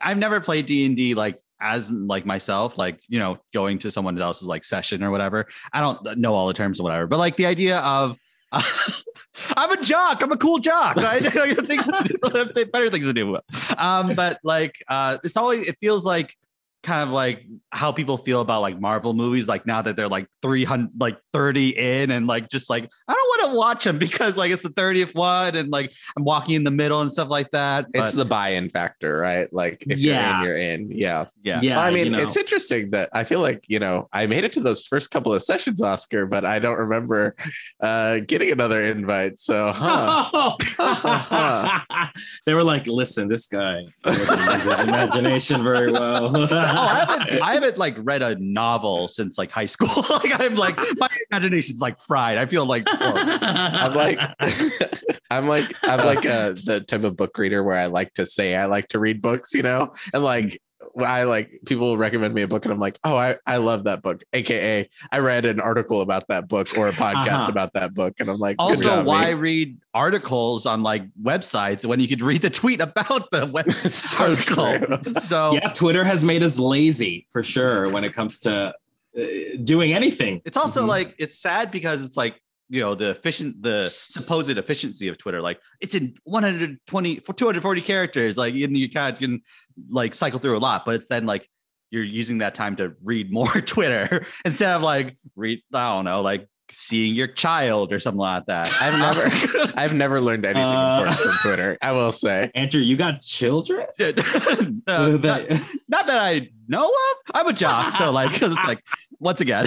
I've never played D and D like as like myself, like you know, going to someone else's like session or whatever. I don't know all the terms or whatever, but like the idea of uh, I'm a jock. I'm a cool jock. I, do, better things to do. Um, but like, uh, it's always it feels like kind of like how people feel about like Marvel movies, like now that they're like 300, like 30 in, and like just like, I don't want to watch them because like it's the 30th one, and like I'm walking in the middle and stuff like that. But, it's the buy in factor, right? Like, if Yeah. you're in, you're in. Yeah. yeah. Yeah, I mean, you know. it's interesting that I feel like, you know, I made it to those first couple of sessions, Oscar, but I don't remember uh, getting another invite. So, huh. they were like, "Listen, this guy doesn't use his imagination very well." Oh, I haven't, I haven't like read a novel since like high school. like I'm like my imagination's like fried. I feel like. I'm like, I'm like, I'm like uh, the type of book reader where I like to say I like to read books, you know, and like. When I like people recommend me a book and I'm like, oh, I, I love that book. AKA, I read an article about that book or a podcast Uh-huh. about that book. And I'm like, Also, job, why mate. read articles on like websites when you could read the tweet about the web So article? true. So yeah, Twitter has made us lazy for sure when it comes to uh, doing anything. it's also Mhm. like it's sad because it's like you know the efficient the supposed efficiency of twitter like it's in 120 for 240 characters like and you kind of can like cycle through a lot but it's then like you're using that time to read more twitter instead of like read i don't know like seeing your child or something like that I've never, I've never learned anything Uh, important from Twitter. I will say. Andrew, you got children? No, not, That- not that I know of. I'm a jock, so like it's like once again.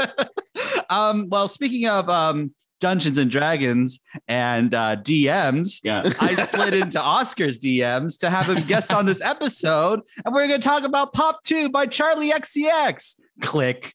um, well, speaking of um, Dungeons and Dragons and uh, DMs, yeah. I slid into Oscar's DMs to have him guest on this episode, and we're going to talk about Pop Two by Charli XCX. Click.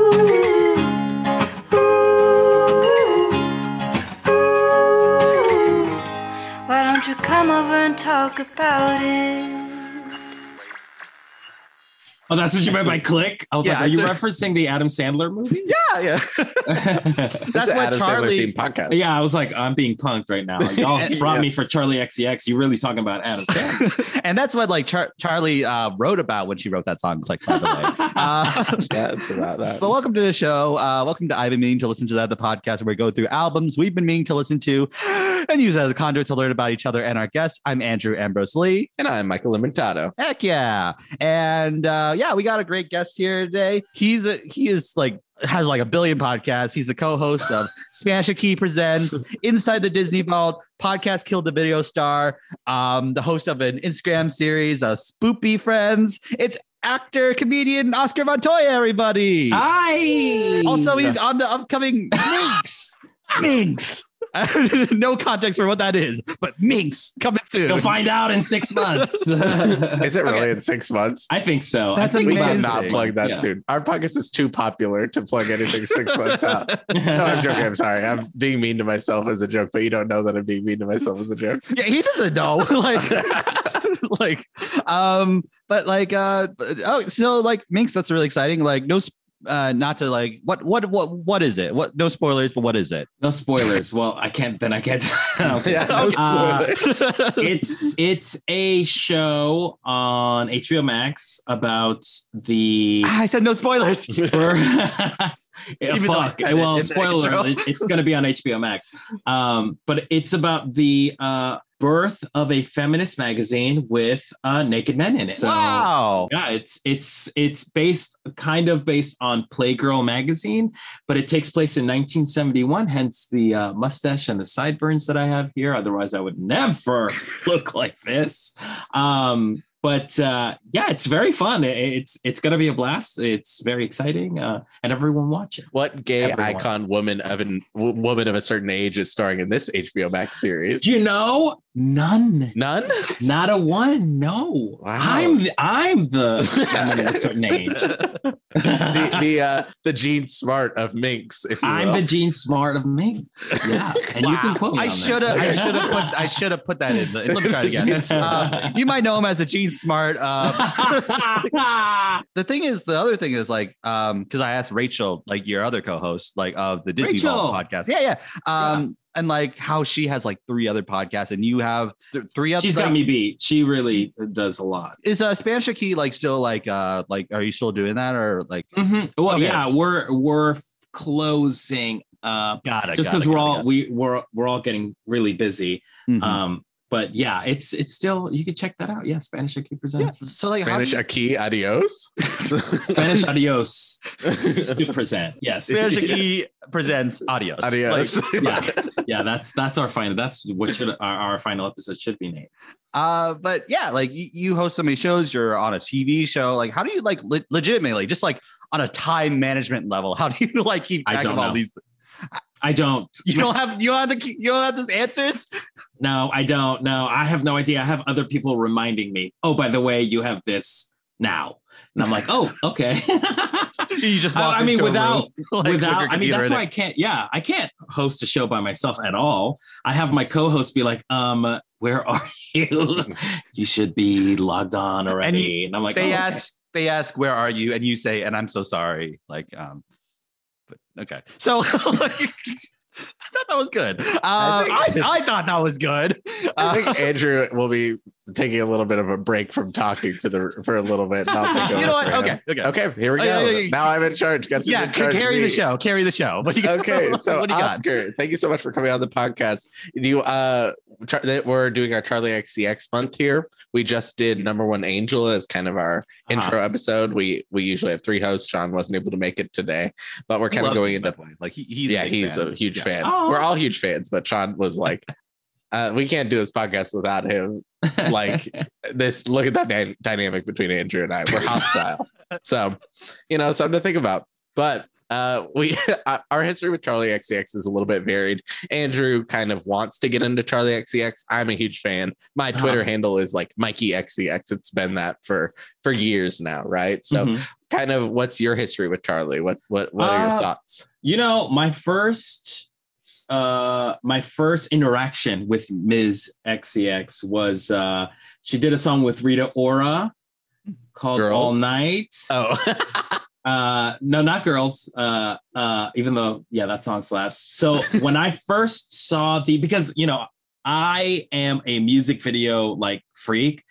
come over and talk about it? Oh, that's what you meant by click? I was Yeah, like, are you I- referencing the Adam Sandler movie? Yeah, yeah. That's That's an what Adam Sandler Charlie. themed podcast. yeah, I was like, I'm being punked right now. Y'all brought Yeah. me for Charli XCX. You really talking about Adam Sandler? and that's what like Char- Charlie uh, wrote about when she wrote that song. Click, by the way. Uh, Yeah, it's about that. But welcome to the show. Uh, welcome to I've been meaning to listen to that the podcast where we go through albums we've been meaning to listen to and use it as a conduit to learn about each other and our guests. I'm Andrew Ambrose Lee. And I'm Michael Limentato. Heck yeah! And uh, yeah, we got a great guest here today. He's a, he is like has like a billion podcasts. He's the co-host of Spanish Aquí Presents, Inside the Disney Vault, podcast Killed the Video Star, um, the host of an Instagram series, uh, Spoopy Friends. It's actor comedian Oscar Montoya. Everybody. Hi. Also, he's on the upcoming Minx. Minx. no context for what that is, but Minx coming soon. You'll find out in six months. Is it really Okay. in six months? I think so. That's I think We about did amazing. not six plug that yeah. soon. Our podcast is too popular to plug anything six months out. No, I'm joking. I'm sorry. I'm being mean to myself as a joke, but you don't know that I'm being mean to myself as a joke. yeah, he doesn't know. like, like, um, but like, uh, oh, so like Minx, that's really exciting. Like, no, sp- uh, not to like, what, what, what, what is it? What? No spoilers, but what is it? No spoilers. Well, I can't. Then I can't. Yeah, no Uh, it's it's a show on HBO Max about the. I said no spoilers. yeah, Even though I fuck. Well, spoiler. It's going to be on HBO Max. Um, but it's about the uh, birth of a feminist magazine with uh, naked men in it. So, wow. yeah, it's it's it's based kind of based on Playgirl magazine, but it takes place in 1971. Hence the uh, mustache and the sideburns that I have here. Otherwise, I would never look like this. Um, but uh, yeah, it's very fun. It's it's gonna be a blast. It's very exciting, uh, and everyone watch it. What gay Everyone. icon woman of an w- woman of a certain age is starring in this HBO Max series? You know, none. None. Not a one. No, Wow. I'm the, I'm the woman of a certain age. The the, uh, the Jean Smart of Minx. If you I'm the Jean Smart of Minx. Yeah, and you can quote me. I on that. should have. I should have put. I should have put that in. Let me try it again. Um, you might know him as a Jean Smart. Uh, the thing is, the other thing is like, um, because I asked Rachel, like your other co-host, like of the Disney Vault podcast. Yeah, yeah. Um, and like how she has like three other podcasts, and you have th- three other. She's got me beat. She really does a lot. Is uh, Spanish Aquí like still like uh like are you still doing that or like? mm-hmm. Well, Okay. yeah, we're we're closing up Got it. just because we're all we we're we're all getting really busy. Mhm. Um, but yeah, it's it's still you can check that out. Yeah, Spanish Aquí yeah. presents. So like Spanish you- aquí adios. Spanish adios to present. Yes. Spanish Aquí presents Adios. adios. Like, yeah, yeah. That's that's our final. That's what should our, our final episode should be named. Uh, but yeah, like you, you host so many shows, you're on a TV show. Like, how do you like le- legitimately just like on a time management level? How do you like keep I track of all know. these? I don't. You don't have you don't have the you don't have these answers. No, I don't. No, I have no idea. I have other people reminding me. Oh, by the way, you have this now, and I'm like, oh, okay. You just I- I mean, without- like, without i mean that's why it. i can't yeah i can't host a show by myself at all i have my co-host be like um where are you you should be logged on already and, i'm like they oh, okay. ask they ask where are you and you say and I'm so sorry. Like um, okay. So I thought that was good. Uh, I, think- I, thought that was good. I Uh, think Andrew will be taking a little bit of a break from talking for the for a little bit. and I'll take you know what? Okay, okay. Okay, here we Oh, go. Now I'm in charge. Guess Yeah, in charge? carry the show. Carry the show. What do you got? Okay, so what do you got? Oscar, thank you so much for coming on the podcast. Do you uh we're doing our Charli XCX month here. We just did number one angel as kind of our Uh-huh. intro episode. We we usually have three hosts. Sean wasn't able to make it today, but we're kind of going into like he, he's yeah, a he's fan. a huge Yeah. fan. Aw. We're all huge fans, but Sean was like, uh, we can't do this podcast without him. Like this, look at that dy- dynamic between Andrew and I. We're hostile. so, you know, something to think about. But uh, we our history with Charli XCX is a little bit varied. Andrew kind of wants to get into Charli XCX. I'm a huge fan. My Uh-huh. Twitter handle is like Mikey XCX. It's been that for for years now, right? So, Mhm. kind of, what's your history with Charlie? What what what are your Uh, thoughts? You know, my first uh my first interaction with Ms. XCX was uh she did a song with Rita Ora called Girls? All Night. Oh, Uh no, not girls. Uh uh even though yeah, that song slaps. So when I first saw the because you know, I am a music video like freak.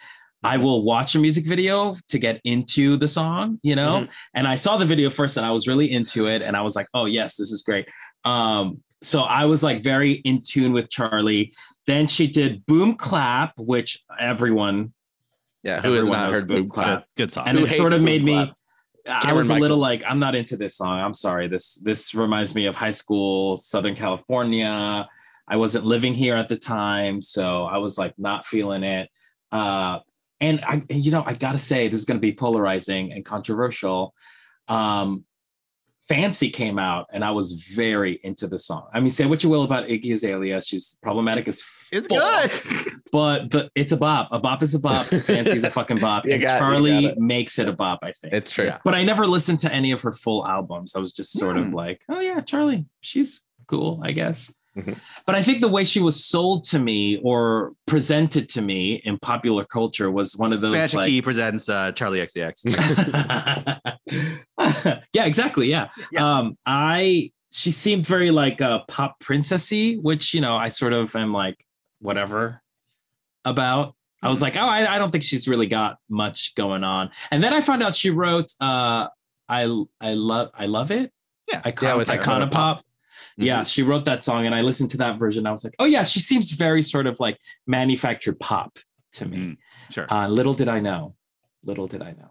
I will watch a music video to get into the song, you know. And I saw the video first and I was really into it and I was like, "Oh, yes, this is great." Um so I was like very in tune with Charlie. Then she did Boom Clap, which everyone yeah. Who has not heard Boom Boom Clap? Good, good song. and Who it sort of made Boom me Clap? I Cameron was a little like I'm not into this song. I'm sorry. This this reminds me of high school Southern California. I wasn't living here at the time, so I was like not feeling it. Uh and I you know, I got to say this is going to be polarizing and controversial. Um Fancy came out and I was very into the song. I mean, say what you will about Iggy Azalea, she's problematic as it's fuck good. but the it's a bop. A bop is a bop. Fancy's a fucking bop. You and got- you Charlie got it. makes it a bop, I think. It's true. Yeah. but I never listened to any of her full albums. I was just sort of Hmm. like, oh yeah, Charlie, she's cool, I guess. Mhm. But I think the way she was sold to me or presented to me in popular culture was one of those Spanish like, Key presents uh, Charli XCX. yeah, exactly. Yeah. Yeah. Um, I she seemed very like a pop princessy, which you know I sort of am like whatever about. I Mm-hmm. was like, oh, I, I don't think she's really got much going on. And then I found out she wrote uh I I love I love it. Yeah. Icon, Yeah, with Icona Icona Pop. Yeah, she wrote that song and I listened to that version. I was like, oh yeah, she seems very sort of like manufactured pop to me. Mm, sure. Uh, little did I know. Little did I know.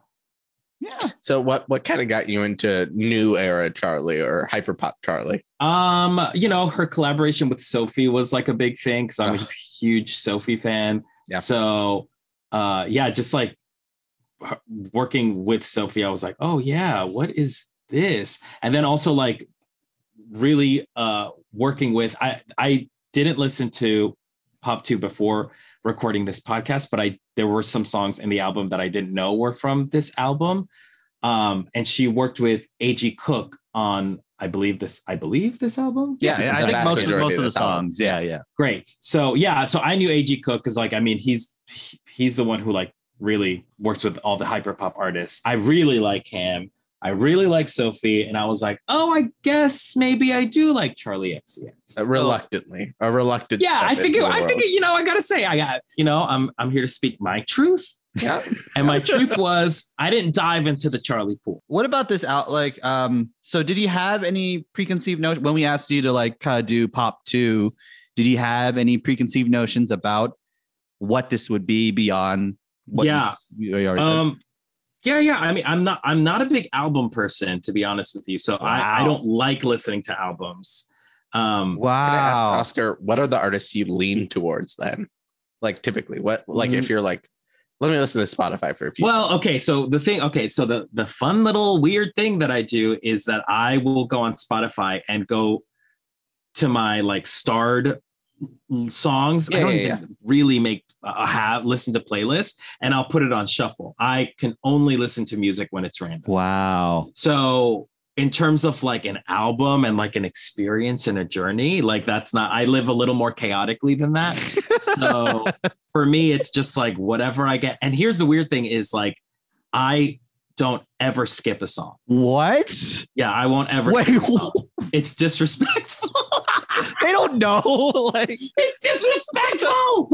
yeah. So what what kind of got you into new era Charlie or hyperpop Charlie? Um, you know, her collaboration with Sophie was like a big thing because I'm a huge Sophie fan. Yeah. So, uh, yeah, just like working with Sophie, I was like, oh yeah, what is this? And then also like really uh working with I I didn't listen to Pop 2 before recording this podcast, but I there were some songs in the album that I didn't know were from this album. Um, and she worked with A.G. Cook on, I believe this, I believe this album. Yeah, Yeah, I think most of most of the this album. songs. Yeah, yeah. Great. So yeah, so I knew A.G. Cook because like I mean he's he's the one who like really works with all the hyperpop artists. I really like him. I really like Sophie, and I was like, oh, I guess maybe I do like Charli XCX. Uh, reluctantly, a reluctant. yeah, I think it, I think it, you know I gotta say I got you know I'm I'm here to speak my truth, Yeah, and my truth was I didn't dive into the Charlie pool. What about this out? Like, um, so did he have any preconceived notion when we asked you to like kind of do pop two? Did he have any preconceived notions about what this would be beyond? What Yeah. you- you already said? Um, yeah, yeah. I mean, I'm not I'm not a big album person to be honest with you, so I, I don't like listening to albums. Um, Can I ask wow. Oscar, what are the artists you lean towards then? Like typically, what like if you're like, let me listen to Spotify for a few. Well, okay, so the thing, okay, so the the fun little weird thing that I do is that I will go on Spotify and go to my like starred songs. I don't yeah, even really make uh, have listen to playlists, and I'll put it on shuffle. I can only listen to music when it's random. Wow. So in terms of like an album and like an experience and a journey, like that's not I live a little more chaotically than that. So for me, it's just like whatever I get. And here's the weird thing is like I don't ever skip a song. What? Yeah, I won't ever Wait, skip a song. It's disrespectful. They don't know. like, it's disrespectful.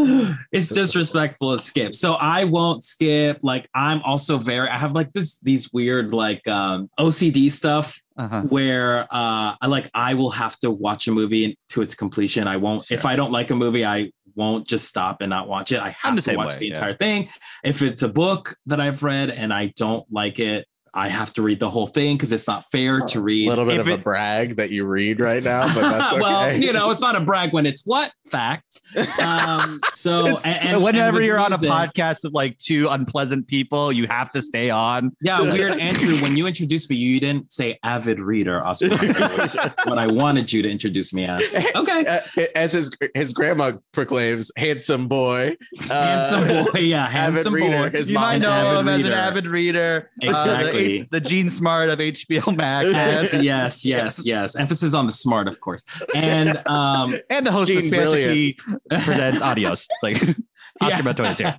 It's disrespectful to skip. So I won't skip. Like I'm also very I have like this these weird like um OCD stuff uh-huh. where uh I like I will have to watch a movie to its completion. I won't if I don't like a movie, I won't just stop and not watch it. I have to watch way, the yeah. entire thing. If it's a book that I've read and I don't like it, I have to read the whole thing because it's not fair to read. a little bit If of a brag that you read right now, but that's okay. well, you know, it's not a brag when it's what fact. Um, so and, and- Whenever and you're on a podcast of like two unpleasant people, you have to stay on. Yeah, weird Andrew. When you introduced me, you didn't say avid reader, Oscar. which what I wanted you to introduce me as. Okay. Uh, As his his grandma proclaims, handsome boy. Uh, handsome boy, yeah, avid handsome reader. boy. His you mom- might know avid him as an avid reader. Uh, Exactly. the, the Jean Smart of HBO Max. Yes, yes. yes, yes, yes. Emphasis on the smart, of course. And um, And the host of Spanish brilliant. Key presents Adios. Like Oscar Montoya is here.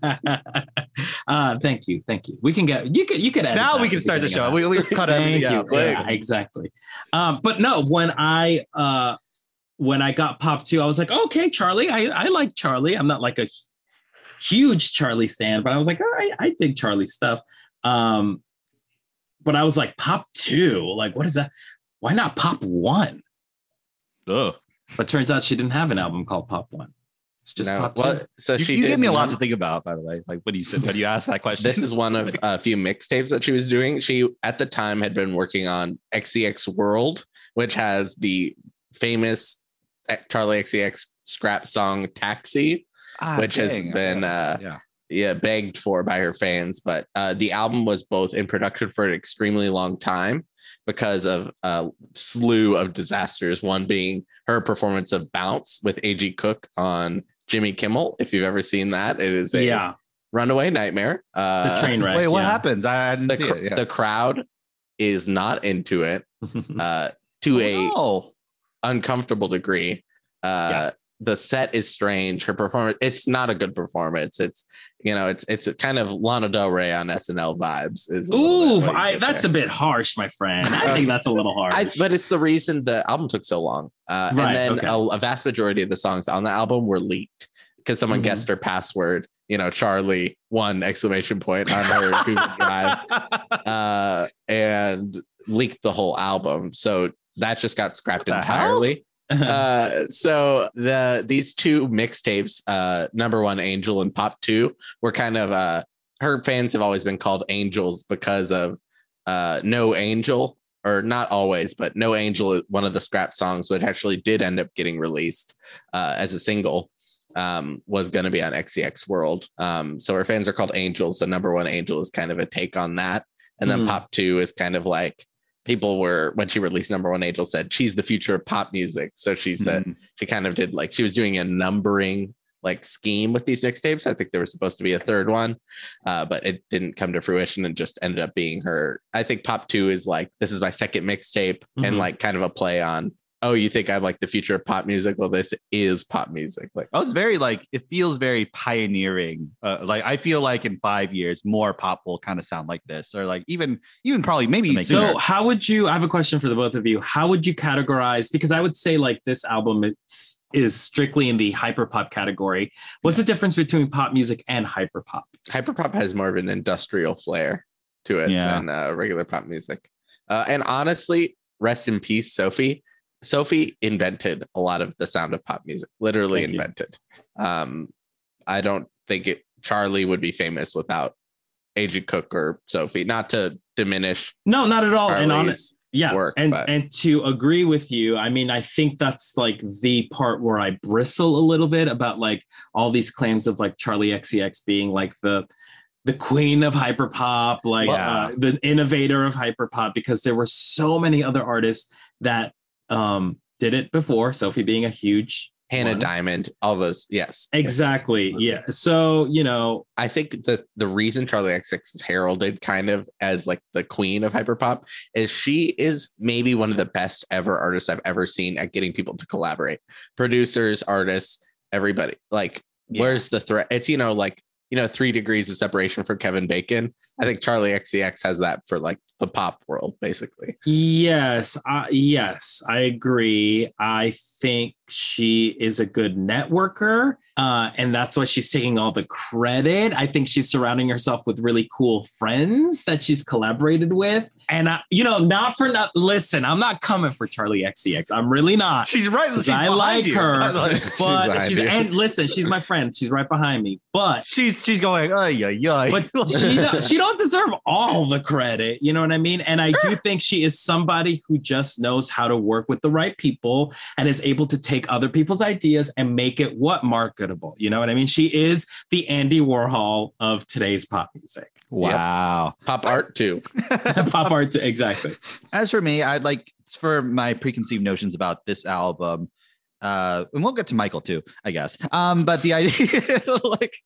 uh, thank you, thank you. We can get you could you could edit Now we can start the show. of We, we cut Thank you. out. Yeah, exactly. Um, but no, when I uh when I got Pop 2, I was like, okay, Charlie. I, I like Charlie. I'm not like a huge Charlie stan, but I was like, all right, I dig Charlie stuff. Um, but I was like, Pop 2, like, what is that? Why not Pop 1? Ugh. But turns out she didn't have an album called Pop 1. It's just no, Pop 2. so You, she you gave me a lot to think about, by the way. Like when you said when you asked that question. This is one of a few mixtapes that she was doing. She at the time had been working on XCX World, which has the famous Charli XCX scrap song Taxi, Ah, which has dang. been, uh, yeah. Yeah, begged for by her fans. But uh, the album was both in production for an extremely long time because of a slew of disasters. One being her performance of Bounce with A.G. Cook on Jimmy Kimmel. If you've ever seen that, it is a yeah, runaway nightmare. Uh, the Uh, train wreck. Wait, what yeah. happens? I, I didn't the, see cr- it. Yeah. the crowd is not into it uh, to a oh, uncomfortable degree. Uh, Yeah. The set is strange. Her performance, it's not a good performance. It's, you know, it's it's kind of Lana Del Rey on SNL vibes. Is Ooh, bit what you I, that's there. a bit harsh, my friend. I think that's a little harsh. I, but it's the reason the album took so long. Uh, Right, and then okay. a, a vast majority of the songs on the album were leaked because someone Mhm. guessed her password. You know, Charlie one exclamation point on her Google Drive. uh, and leaked the whole album. So that just got scrapped entirely. Uh, so the these two mixtapes, uh, number one Angel and Pop Two, were kind of uh, her fans have always been called angels because of uh, No Angel, or not always, but No Angel, one of the scrap songs, which actually did end up getting released uh, as a single. Um, was going to be on XCX World. Um, so her fans are called angels. So number one angel is kind of a take on that. And then Mhm. pop two is kind of like people were when she released number one angel said she's the future of pop music. So she said Mhm. she kind of did like she was doing a numbering like scheme with these mixtapes. I think there was supposed to be a third one, uh, but it didn't come to fruition and just ended up being her. I think Pop Two is like this is my second mixtape and Mhm. like kind of a play on. Oh, you think I'm like the future of pop music? Well, this is pop music. Like, Oh, it's very like it feels very pioneering. Uh, like I feel like in five years, more pop will kind of sound like this, or like even even probably maybe So, sooner. how would you? I have a question for the both of you. How would you categorize? Because I would say like this album is is strictly in the hyperpop category. What's the difference between pop music and hyperpop? hyperpop has more of an industrial flair to it Yeah. than uh, regular pop music. Uh, and honestly, rest in peace, Sophie. Sophie invented a lot of the sound of pop music, literally Thank invented. Um, I don't think it Charlie would be famous without A.G. Cook or Sophie. Not to diminish No, not at all. and on Charlie's yeah work, and but- and to agree with you i mean i think that's like the part where i bristle a little bit about like all these claims of like charli xcx being like the the queen of hyperpop like uh, the innovator of hyperpop because there were so many other artists that um did it before sophie being a huge Hannah one. Diamond, all those. Yes. Yes, yes, exactly yeah so you know I think the the reason Charli XCX is heralded kind of as like the queen of hyperpop is she is maybe one of the best ever artists I've ever seen at getting people to collaborate. Producers, artists, everybody. Like, Yeah. where's the threat? It's you know, like, you know, three degrees of separation from Kevin Bacon. I think Charli XCX has that for like the pop world, basically. Yes, uh, yes, I agree. I think she is a good networker, uh, and that's why she's taking all the credit. I think she's surrounding herself with really cool friends that she's collaborated with. And I, you know, not for not. Listen, I'm not coming for Charli XCX. I'm really not. she's right. She's I like you. her. But behind she's, and listen, she's my friend. She's right behind me. But she's she's going. Oh yeah, yeah. but she don't, she don't deserve all the credit you know what i mean and i do think she is somebody who just knows how to work with the right people and is able to take other people's ideas and make it what marketable you know what i mean she is the andy warhol of today's pop music wow. Pop art too. pop art too, exactly As for me, I'd like for my preconceived notions about this album. Uh, and we'll get to Michael too, I guess. Um, but the idea, like,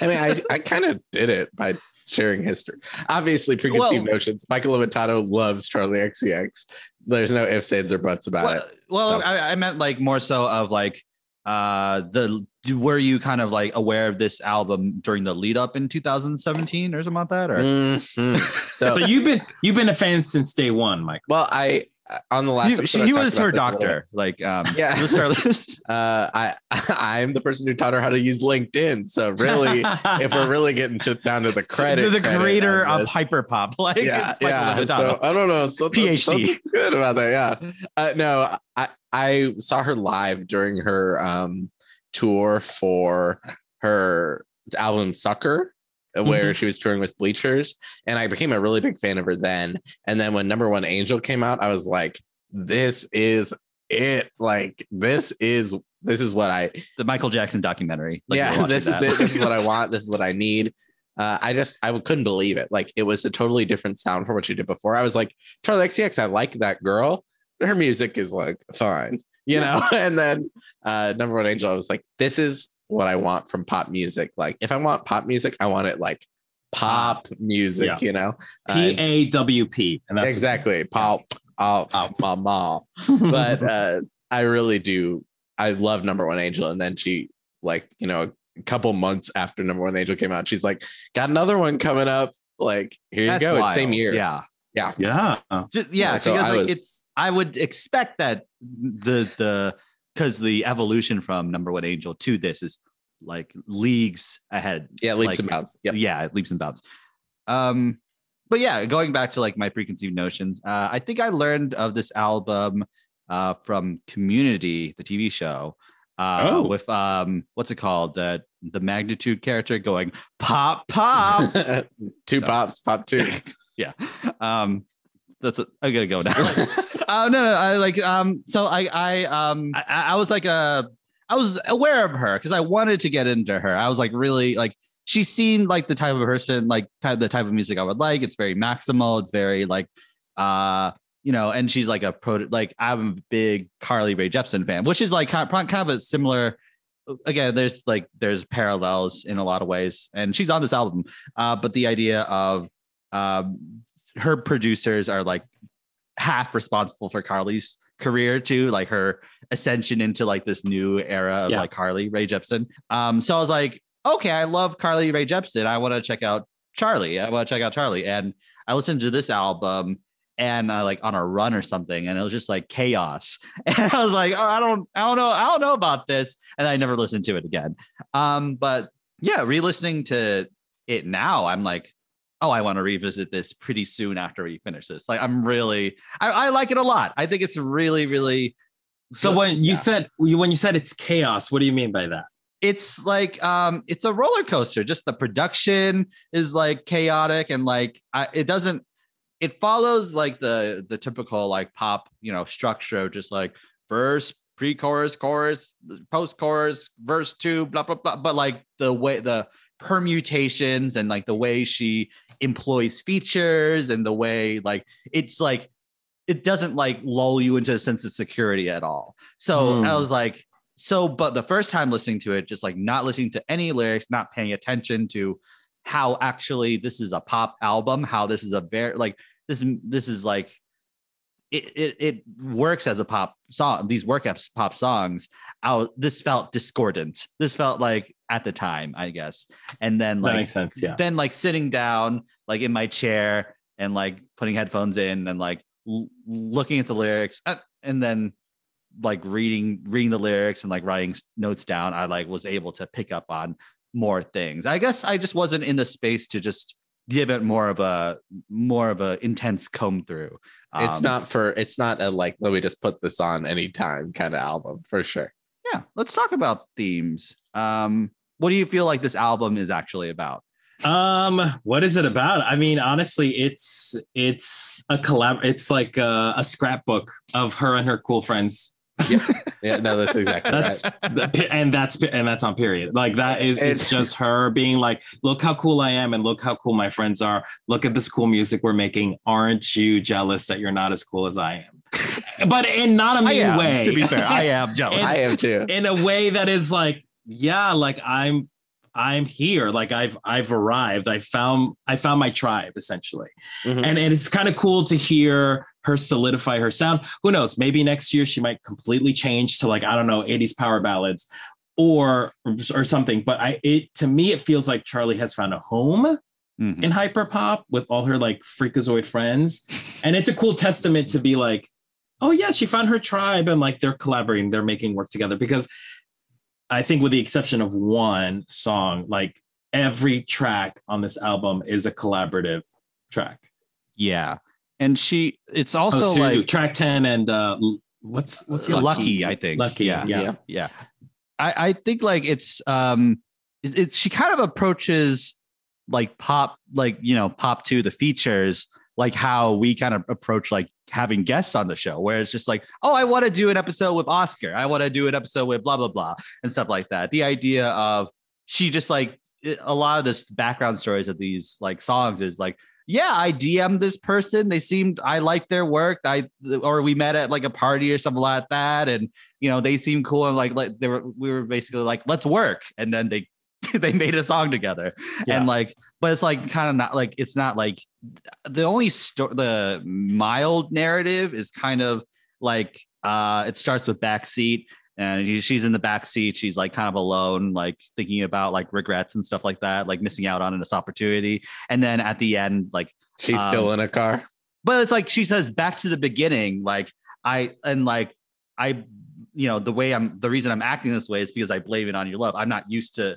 I mean, I, I kind of did it by sharing history. Obviously, preconceived Well- notions. Michael Limitato loves Charli XCX. There's no ifs, ands, or buts about well, it. well So- I, I meant like more so of like uh the were you kind of like aware of this album during the lead up in 2017 or something like that or Mhm. so, So, you've been you've been a fan since day one mike well, I on the last he, episode, she- he was her this a little doctor like um Yeah. it was her- uh, I I'm the person who taught her how to use LinkedIn. So really, if we're really getting to, down to the credit, the creator of hyperpop like yeah, yeah. So I don't know. Something, PhD. something's good about that. Yeah. Uh, no, I I saw her live during her um tour for her album Sucker. Uh, Where she was touring with Bleachers, and I became a really big fan of her then. And then when Number One Angel came out, I was like, "This is it! Like this is this is what I the michael jackson documentary Like, yeah, this is it. This is what I want. This is what I need. Uh, I just I couldn't believe it. Like it was a totally different sound from what she did before. I was like, Charli XCX, I like that girl. Her music is like fine, you know. and then uh, number one angel, I was like, this is what I want from pop music. Like if I want pop music, I want it like pop music, Yeah. you know. Uh, p-a-w-p and that's exactly pop, pop, pop, pop, pop but uh I really do. I love Number One Angel, and then she like you know a couple months after Number One Angel came out, she's like, got another one coming up. Like here you That's go, it's same year. yeah yeah Just, Yeah, yeah, so because I like, was- it's I would expect that the the because the evolution from number one angel to this is like leagues ahead. yeah, leaps like, and bounds. Yep. Yeah, leaps and bounds. Um, but yeah, going back to like my preconceived notions, uh, I think I learned of this album uh, from Community, the TV show. Uh, Oh. with um, what's it called? The the magnitude character going pop pop. two So- pops, pop two. yeah. Um, that's a, I gotta go now. uh, no, no, I like um. So I, I, um, I, I was like a, I was aware of her because I wanted to get into her. I was like really like she seemed like the type of person, like type the type of music I would like. It's very maximal. It's very like, uh, you know, and she's like a pro. Like I'm a big Carly Rae Jepsen fan, which is like kind of, kind of a similar again, there's like there's parallels in a lot of ways, and she's on this album. Uh, but the idea of um, her producers are like half responsible for Carly's career too, like her ascension into like this new era of Yeah. like Carly Rae Jepsen. Um, so I was like, okay, I love Carly Rae Jepsen. I want to check out Charlie. I want to check out Charlie. And I listened to this album and uh, like on a run or something, and it was just like chaos. And I was like, oh, I don't, I don't know, I don't know about this. And I never listened to it again. Um, but yeah, re-listening to it now, I'm like, oh, I want to revisit this pretty soon after we finish this. Like, I'm really, I, I like it a lot. I think it's really, really. So good. when you Yeah. said when you said it's chaos, what do you mean by that? it's like um it's a roller coaster just the production is like chaotic and like I, it doesn't it follows like the the typical like pop you know structure of just like verse pre-chorus chorus post-chorus verse two blah blah blah but like the way the permutations and like the way she employs features and the way like it's like it doesn't like lull you into a sense of security at all so Hmm. i was like so but the first time listening to it just like not listening to any lyrics not paying attention to how actually this is a pop album how this is a very like this this is like it, it it works as a pop song these work as pop songs out this felt discordant this felt like at the time i guess and then that like makes sense. Yeah. then like sitting down like in my chair and like putting headphones in and like l- looking at the lyrics uh, and then like reading reading the lyrics and like writing notes down i like was able to pick up on more things i guess i just wasn't in the space to just give it more of a more of a intense comb through it's Um, not for it's not a like let me just put this on anytime kind of album for sure. yeah let's talk about themes um what do you feel like this album is actually about Um, what is it about? I mean, honestly, it's it's a collab. It's like a, a scrapbook of her and her cool friends. Yeah, yeah, no, that's exactly That's right. the and that's and that's on period. Like that is it's just her being like, look how cool I am, and look how cool my friends are. Look at this cool music we're making. Aren't you jealous that you're not as cool as I am? But in not a mean am, way. to be fair i am jealous And- I am too. in a way that is like yeah like i'm i'm here. Like i've i've arrived. I found i found my tribe essentially. Mhm. and, and it's kind of cool to hear her solidify her sound. Who knows? Maybe next year she might completely change to like i don't know 80s power ballads or or something. But i it to me it feels like charlie has found a home Mhm. in hyperpop with all her like freakazoid friends. And it's a cool testament to be like oh yeah she found her tribe and like they're collaborating they're making work together. Because i think with the exception of one song like every track on this album is a collaborative track. Yeah. And she it's also oh, two, like track 10 and uh what's what's the lucky, i think. Lucky yeah. yeah, Yeah. yeah. I i think like it's um it, it's she kind of approaches like pop like you know pop to the features like how we kind of approach like having guests on the show where it's just like oh i want to do an episode with oscar. I want to do an episode with blah blah blah and stuff like that. The idea of she just like a lot of this background stories of these like songs is like yeah i dm'd this person. They seemed i liked their work. I or we met at like a party or something like that and you know they seemed cool and like, like they were we were basically like let's work and then they they made a song together Yeah. and like but it's like kind of not like it's not like the only sto- the mild narrative is kind of like uh it starts with backseat and she's in the back seat she's like kind of alone like thinking about like regrets and stuff like that like missing out on this opportunity and then at the end like She's Um, still in a car. but it's like she says back to the beginning like i and like i you know the way i'm the reason i'm acting this way is because i blame it on your love i'm not used to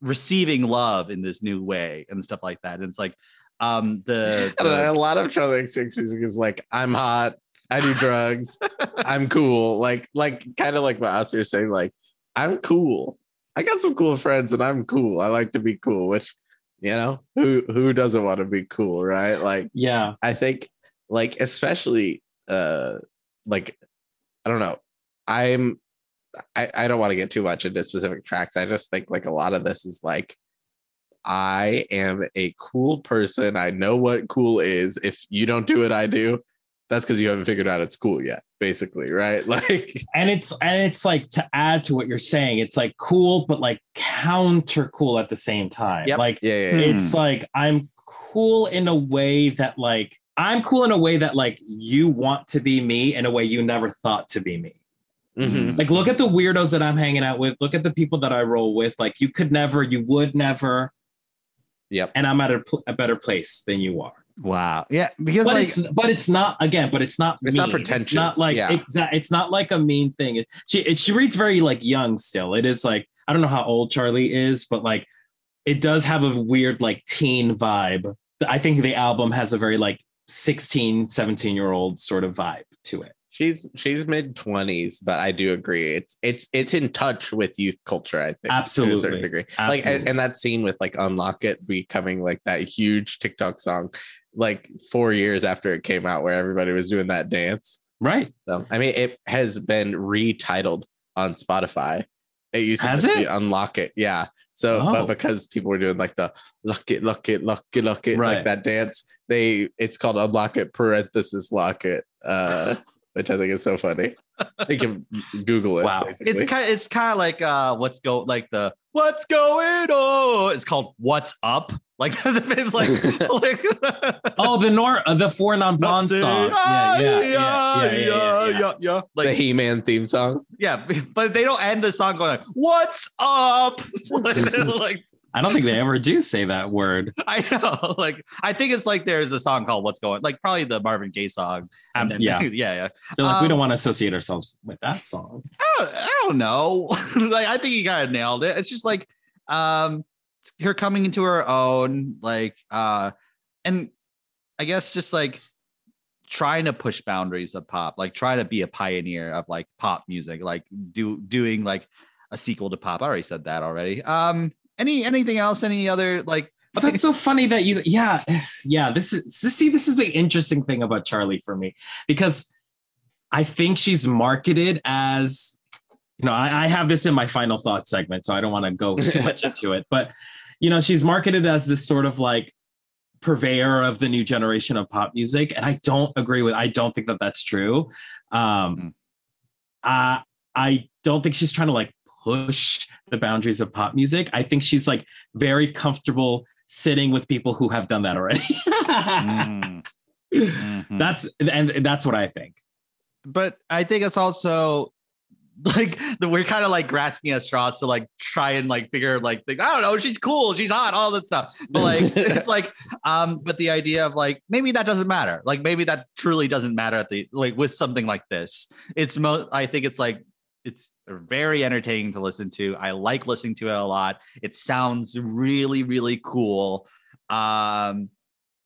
receiving love in this new way and stuff like that and it's like um the, I don't know, a lot of Charli XCX music is like, I'm hot, I do drugs, I'm cool. Like, like kind of like what Oscar was saying, like, I'm cool. I got some cool friends and I'm cool. I like to be cool, which you know, who who doesn't want to be cool, right? Like yeah I think like especially uh like I don't know. I'm I, I don't want to get too much into specific tracks. I just think like a lot of this is like I am a cool person. I know what cool is. If you don't do it, I do. that's because you haven't figured out it's cool yet, basically, right? Like, and it's and it's like to add to what you're saying, it's like cool, but like counter cool at the same time. Yep. Like yeah, yeah, yeah. it's like I'm cool in a way that like I'm cool in a way that like you want to be me in a way you never thought to be me. Mhm. Like look at the weirdos that I'm hanging out with. Look at the people that I roll with. Like you could never, you would never, Yep. and I'm at a, pl- a better place than you are. Wow. Yeah. Because But like it's but it's not again. But it's not. It's not mean. It's pretentious, not like yeah. exa- It's not like a mean thing. It- she it, she reads very like young still. It is like I don't know how old Charlie is, but like it does have a weird like teen vibe. I think the album has a very like 16, 17 year old sort of vibe to it. She's she's mid twenties, but I do agree. It's it's it's in touch with youth culture, I think. To a Absolutely. certain degree. Like Absolutely. and, and that scene with like Unlock It becoming like that huge TikTok song, like four years after it came out, where everybody was doing that dance. Right. So I mean it has been retitled on Spotify. It used to Has be it? Unlock It. Yeah. So Oh. but because people were doing like the lock it, lock it, lock it, lock it, Right. like that dance, they it's called Unlock It parenthesis lock it. Uh which I think is so funny. So you can Google it. Wow. basically. it's kind it's kind of like uh what's go like the what's going on it's called what's up like it's like, like Oh, the nor uh, the four non blonde song. Yeah, yeah, yeah, yeah, yeah, yeah, yeah, yeah. yeah, yeah. the He-Man theme song. yeah, but they don't end the song going like, "What's up?" like, I don't think they ever do say that word. I know, like, I think it's like there's a song called "What's Going," like probably the Marvin Gaye song. Um, And then- yeah, yeah, yeah. they're like we Um, don't want to associate ourselves with that song. I don't, I don't know. like, I think you kind of nailed it. It's just like, um, her coming into her own, like, uh, and I guess just like trying to push boundaries of pop, like trying to be a pioneer of like pop music, like do doing like a sequel to pop. I already said that already. Um, any anything else? Any other like? But that's so funny that you, yeah, yeah. This is see, this is the interesting thing about Charlie for me because I think she's marketed as, you know, I, I have this in my final thought segment, so I don't want to go too much into it. But you know, she's marketed as this sort of like purveyor of the new generation of pop music, and I don't agree with. I don't think that that's true. Um, I I don't think she's trying to like push the boundaries of pop music. I think she's like very comfortable sitting with people who have done that already. Mm, mhm. that's and that's what I think. but I think it's also like the, we're kind of like grasping at straws to like try and like figure like, like I don't know, she's cool, she's hot, all that stuff. But like it's like um, but the idea of like maybe that doesn't matter. Like maybe that truly doesn't matter at the like with something like this. It's mo I think it's like it's very entertaining to listen to. I like listening to it a lot. It sounds really, really cool. Um,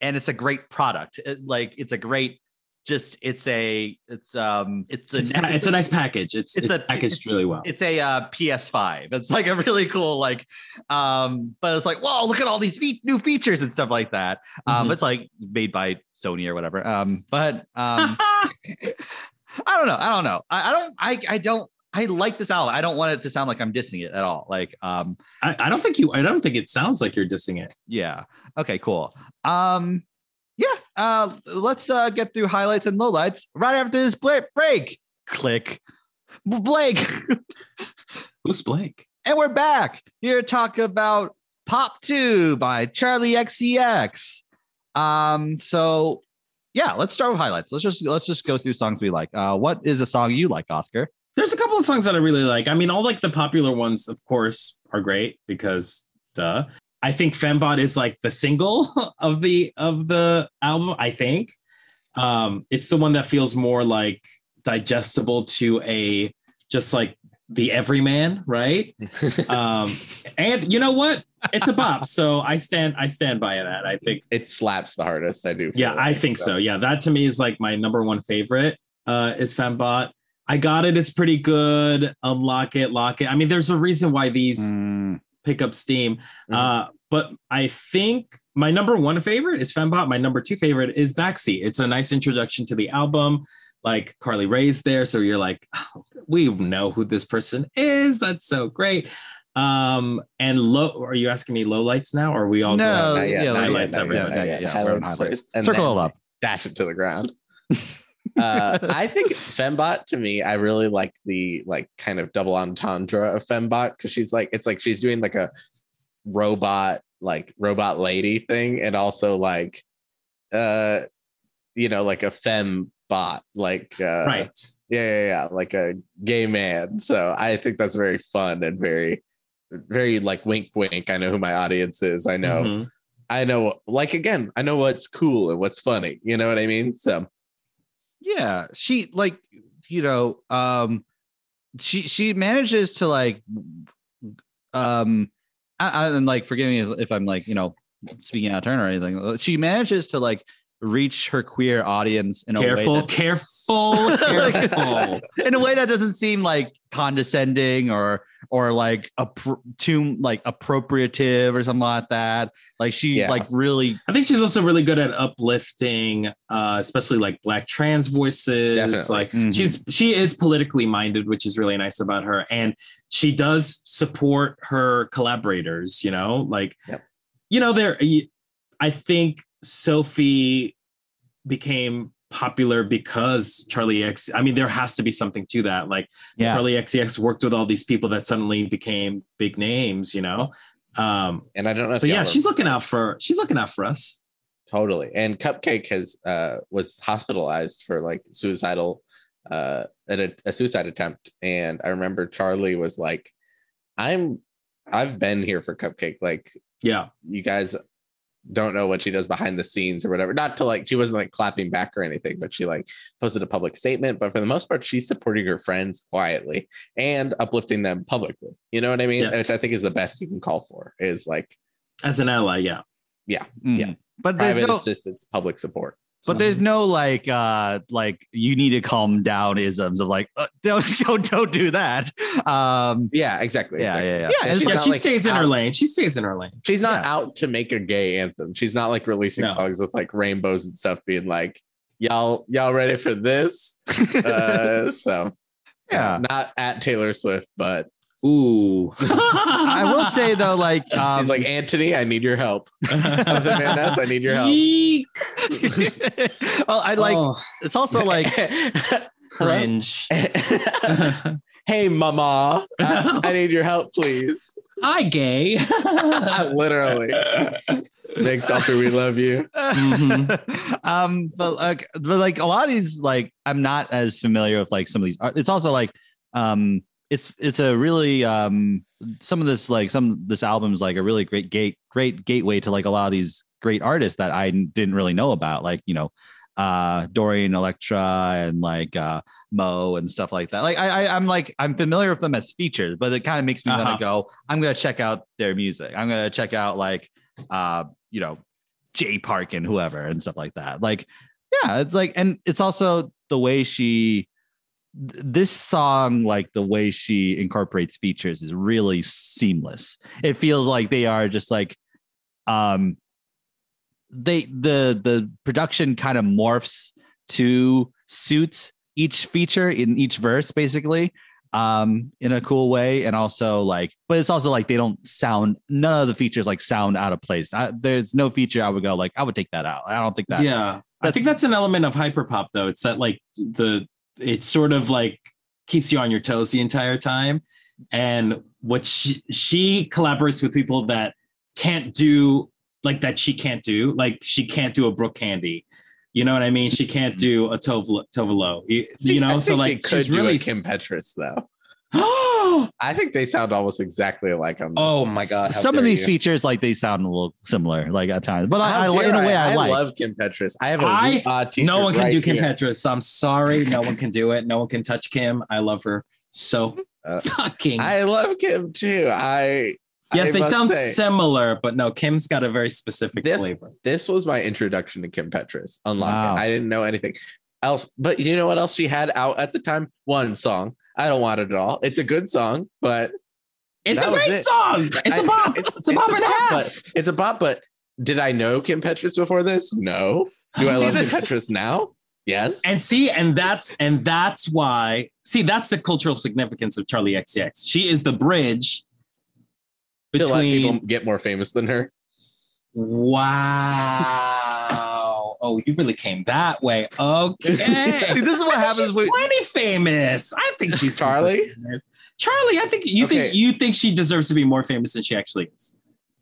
and it's a great product. It- like it's a great just it's a it's um it's the It's, it's a nice package. It's it's it's, a- packaged really well. it's a uh, PS5. It's like a really cool like um but it's like whoa look at all these fe- new features and stuff like that. Um Mhm. it's like made by Sony or whatever. Um but um I don't know. I don't know. I, I don't I I don't I like this album. I don't want it to sound like I'm dissing it at all. Like um I, I don't think you. I don't think it sounds like you're dissing it. yeah. Okay, cool. Um yeah, uh let's uh get through highlights and lowlights right after this break. Click. Blake. Who's Blake? And we're back here to talk about Pop 2 by Charli XCX. Um, so yeah, let's start with highlights. Let's just let's just go through songs we like. Uh, what is a song you like, Oscar? There's a couple of songs that I really like. I mean, all like the popular ones, of course, are great because duh. I think Fembot is like the single of the of the album. I think um, it's the one that feels more like digestible to a just like the everyman, right? Um, and you know what? It's a bop. So I stand I stand by that. I think it slaps the hardest. I do. yeah, I think so. Yeah, that to me is like my number one favorite. Uh, is Fembot. I got it. It's pretty good. Unlock it, lock it. I mean, there's a reason why these Mm, pick up steam. Mhm. Uh, but I think my number one favorite is Fembot. My number two favorite is Backseat. It's a nice introduction to the album. Like Carly Rae's there, so you're like, oh, we know who this person is. That's so great. Um, and low. Are you asking me low lights now? Or are we all No, going? Not yet, yeah, not highlights everyone. Yeah, yeah, Highlights highlights. first, and Circle then of love. Dash it to the ground. uh, I think Fembot to me, I really like the like kind of double entendre of Fembot because she's like it's like she's doing like a robot like robot lady thing and also like uh you know like a fem bot like uh right. yeah yeah yeah like a gay man. So i think that's very fun and very very like wink wink. I know who my audience is. I know Mhm. i know like again i know what's cool and what's funny. You know what i mean? So yeah she like you know um she she manages to like um I, I, and like forgive me if, if i'm like you know speaking out of turn or anything she manages to like reach her queer audience in a way Careful, that, careful, careful. in a way that doesn't seem like condescending or or like a too like appropriative or something like that like she Yeah. like really I think she's also really good at uplifting, uh, especially like black trans voices. Definitely. Like Mhm. she's she is politically minded, which is really nice about her, and she does support her collaborators. You know, like Yep. you know, there. I think Sophie became popular because Charli X. I mean, there has to be something to that. Like yeah Charli XCX worked with all these people that suddenly became big names. You know. Um, and i don't know so y'all yeah, remember- she's looking out for she's looking out for us. totally and cupcakke has uh was hospitalized for like suicidal uh a, a suicide attempt and i remember charli was like i'm i've been here for cupcakke like Yeah. you guys don't know what she does behind the scenes or whatever not to like she wasn't like clapping back or anything but she like posted a public statement but for the most part she's supporting her friends quietly and uplifting them publicly you know what i mean Yes. which i think is the best you can call for is like As an ally, yeah. Mhm. yeah. but there's private no assistance public support But there's no like uh like you need to calm down isms of like uh, don't don't don't do that. Um yeah exactly Yeah, exactly. yeah, yeah. Yeah, she's yeah, she like, stays in her lane. She stays in her lane. She's not Yeah. out to make a gay anthem. She's not like releasing No. songs with like rainbows and stuff, being like, "Y'all, y'all ready for this?" Uh, so, Yeah. not at Taylor Swift, but Ooh. I will say though, like um, he's like, "Anthony, I need your help." Van Ness, I need your help. Yeek. well, I like Oh, it's also like cringe. hey, mama, I, I need your help, please. Hi, gay. Literally, big selfie, we love you. Mhm. um but like but like a lot of these like i'm not as familiar with like some of these art- it's also like um it's it's a really um some of this like some this album is like a really great gate great gateway to like a lot of these great artists that i didn't really know about like you know uh dorian electra and like uh mo and stuff like that like i, I i'm like i'm familiar with them as features but it kind of makes me Uh-huh. want to go i'm gonna check out their music i'm gonna check out like uh you know Jay Park and whoever and stuff like that. Like, yeah, it's like, and it's also the way she, this song, like the way she incorporates features is really seamless. It feels like they are just like, um, they the the production kind of morphs to suit each feature in each verse, basically um in a cool way and also like but it's also like they don't sound none of the features like sound out of place I, there's no feature i would go like i would take that out i don't think that yeah. I think that's an element of hyperpop though. It's that like the it sort of like keeps you on your toes the entire time. And what she she collaborates with people that can't do like that she can't do. Like she can't do a Brooke Candy. You know what I mean? She can't mm-hmm. do a Tova Tovalo. You, you know, so like she could she's do really a Kim Petras though. Oh I think they sound almost exactly like them. Oh my God, some of these you. features like they sound a little similar like at times but I, I in a way i, like love Kim Petras. I have a I- uh, t-shirt no one can right do Kim here. Petras. I'm sorry. No one can do it. No one can touch Kim. I love her so Uh, fucking. I love Kim too. I yes, I they sound say, similar, but no, Kim's got a very specific This- flavor. This was my introduction to Kim Petras. Unlock Wow. it. I didn't know anything else. But you know what else she had out at the time? One song. I don't want it at all. It's a good song, but It's a great it. song. It's a I- bop. It's, a bop and a half. But it's a bop. But did I know Kim Petras before this? No. Do I love Kim Petras now? Yes. And see, and that's and that's why. See, that's the cultural significance of Charli XCX. She is the bridge to let between. people get more famous than her. Wow. Oh, you really came that way. Okay. See, this is what happens she's when plenty famous. I think she's Charlie? famous. Charlie, I think you Okay. think you think she deserves to be more famous than she actually is.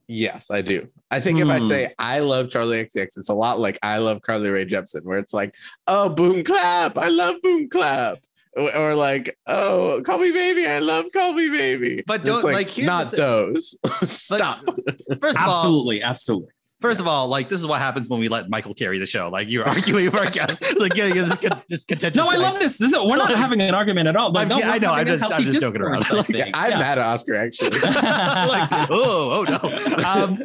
Yes, I do. I think if I Hmm. say I love Charli XCX, it's a lot like I love Carly Rae Jepsen, where it's like, oh, boom clap, I love boom clap, or, or like, oh, call me baby, I love call me baby. But don't- like, here's not the those. Stop. first of all, Absolutely, absolutely. First of all, like this is what happens when we let Michael carry the show. Like you're arguing over like getting this, con- this contentious. No, I love this. This is, we're not having an argument at all. Like, I'm- I know, I'm just- I'm just joking around. I Like, think. I'm Yeah. mad at Oscar actually. like oh oh no. Um,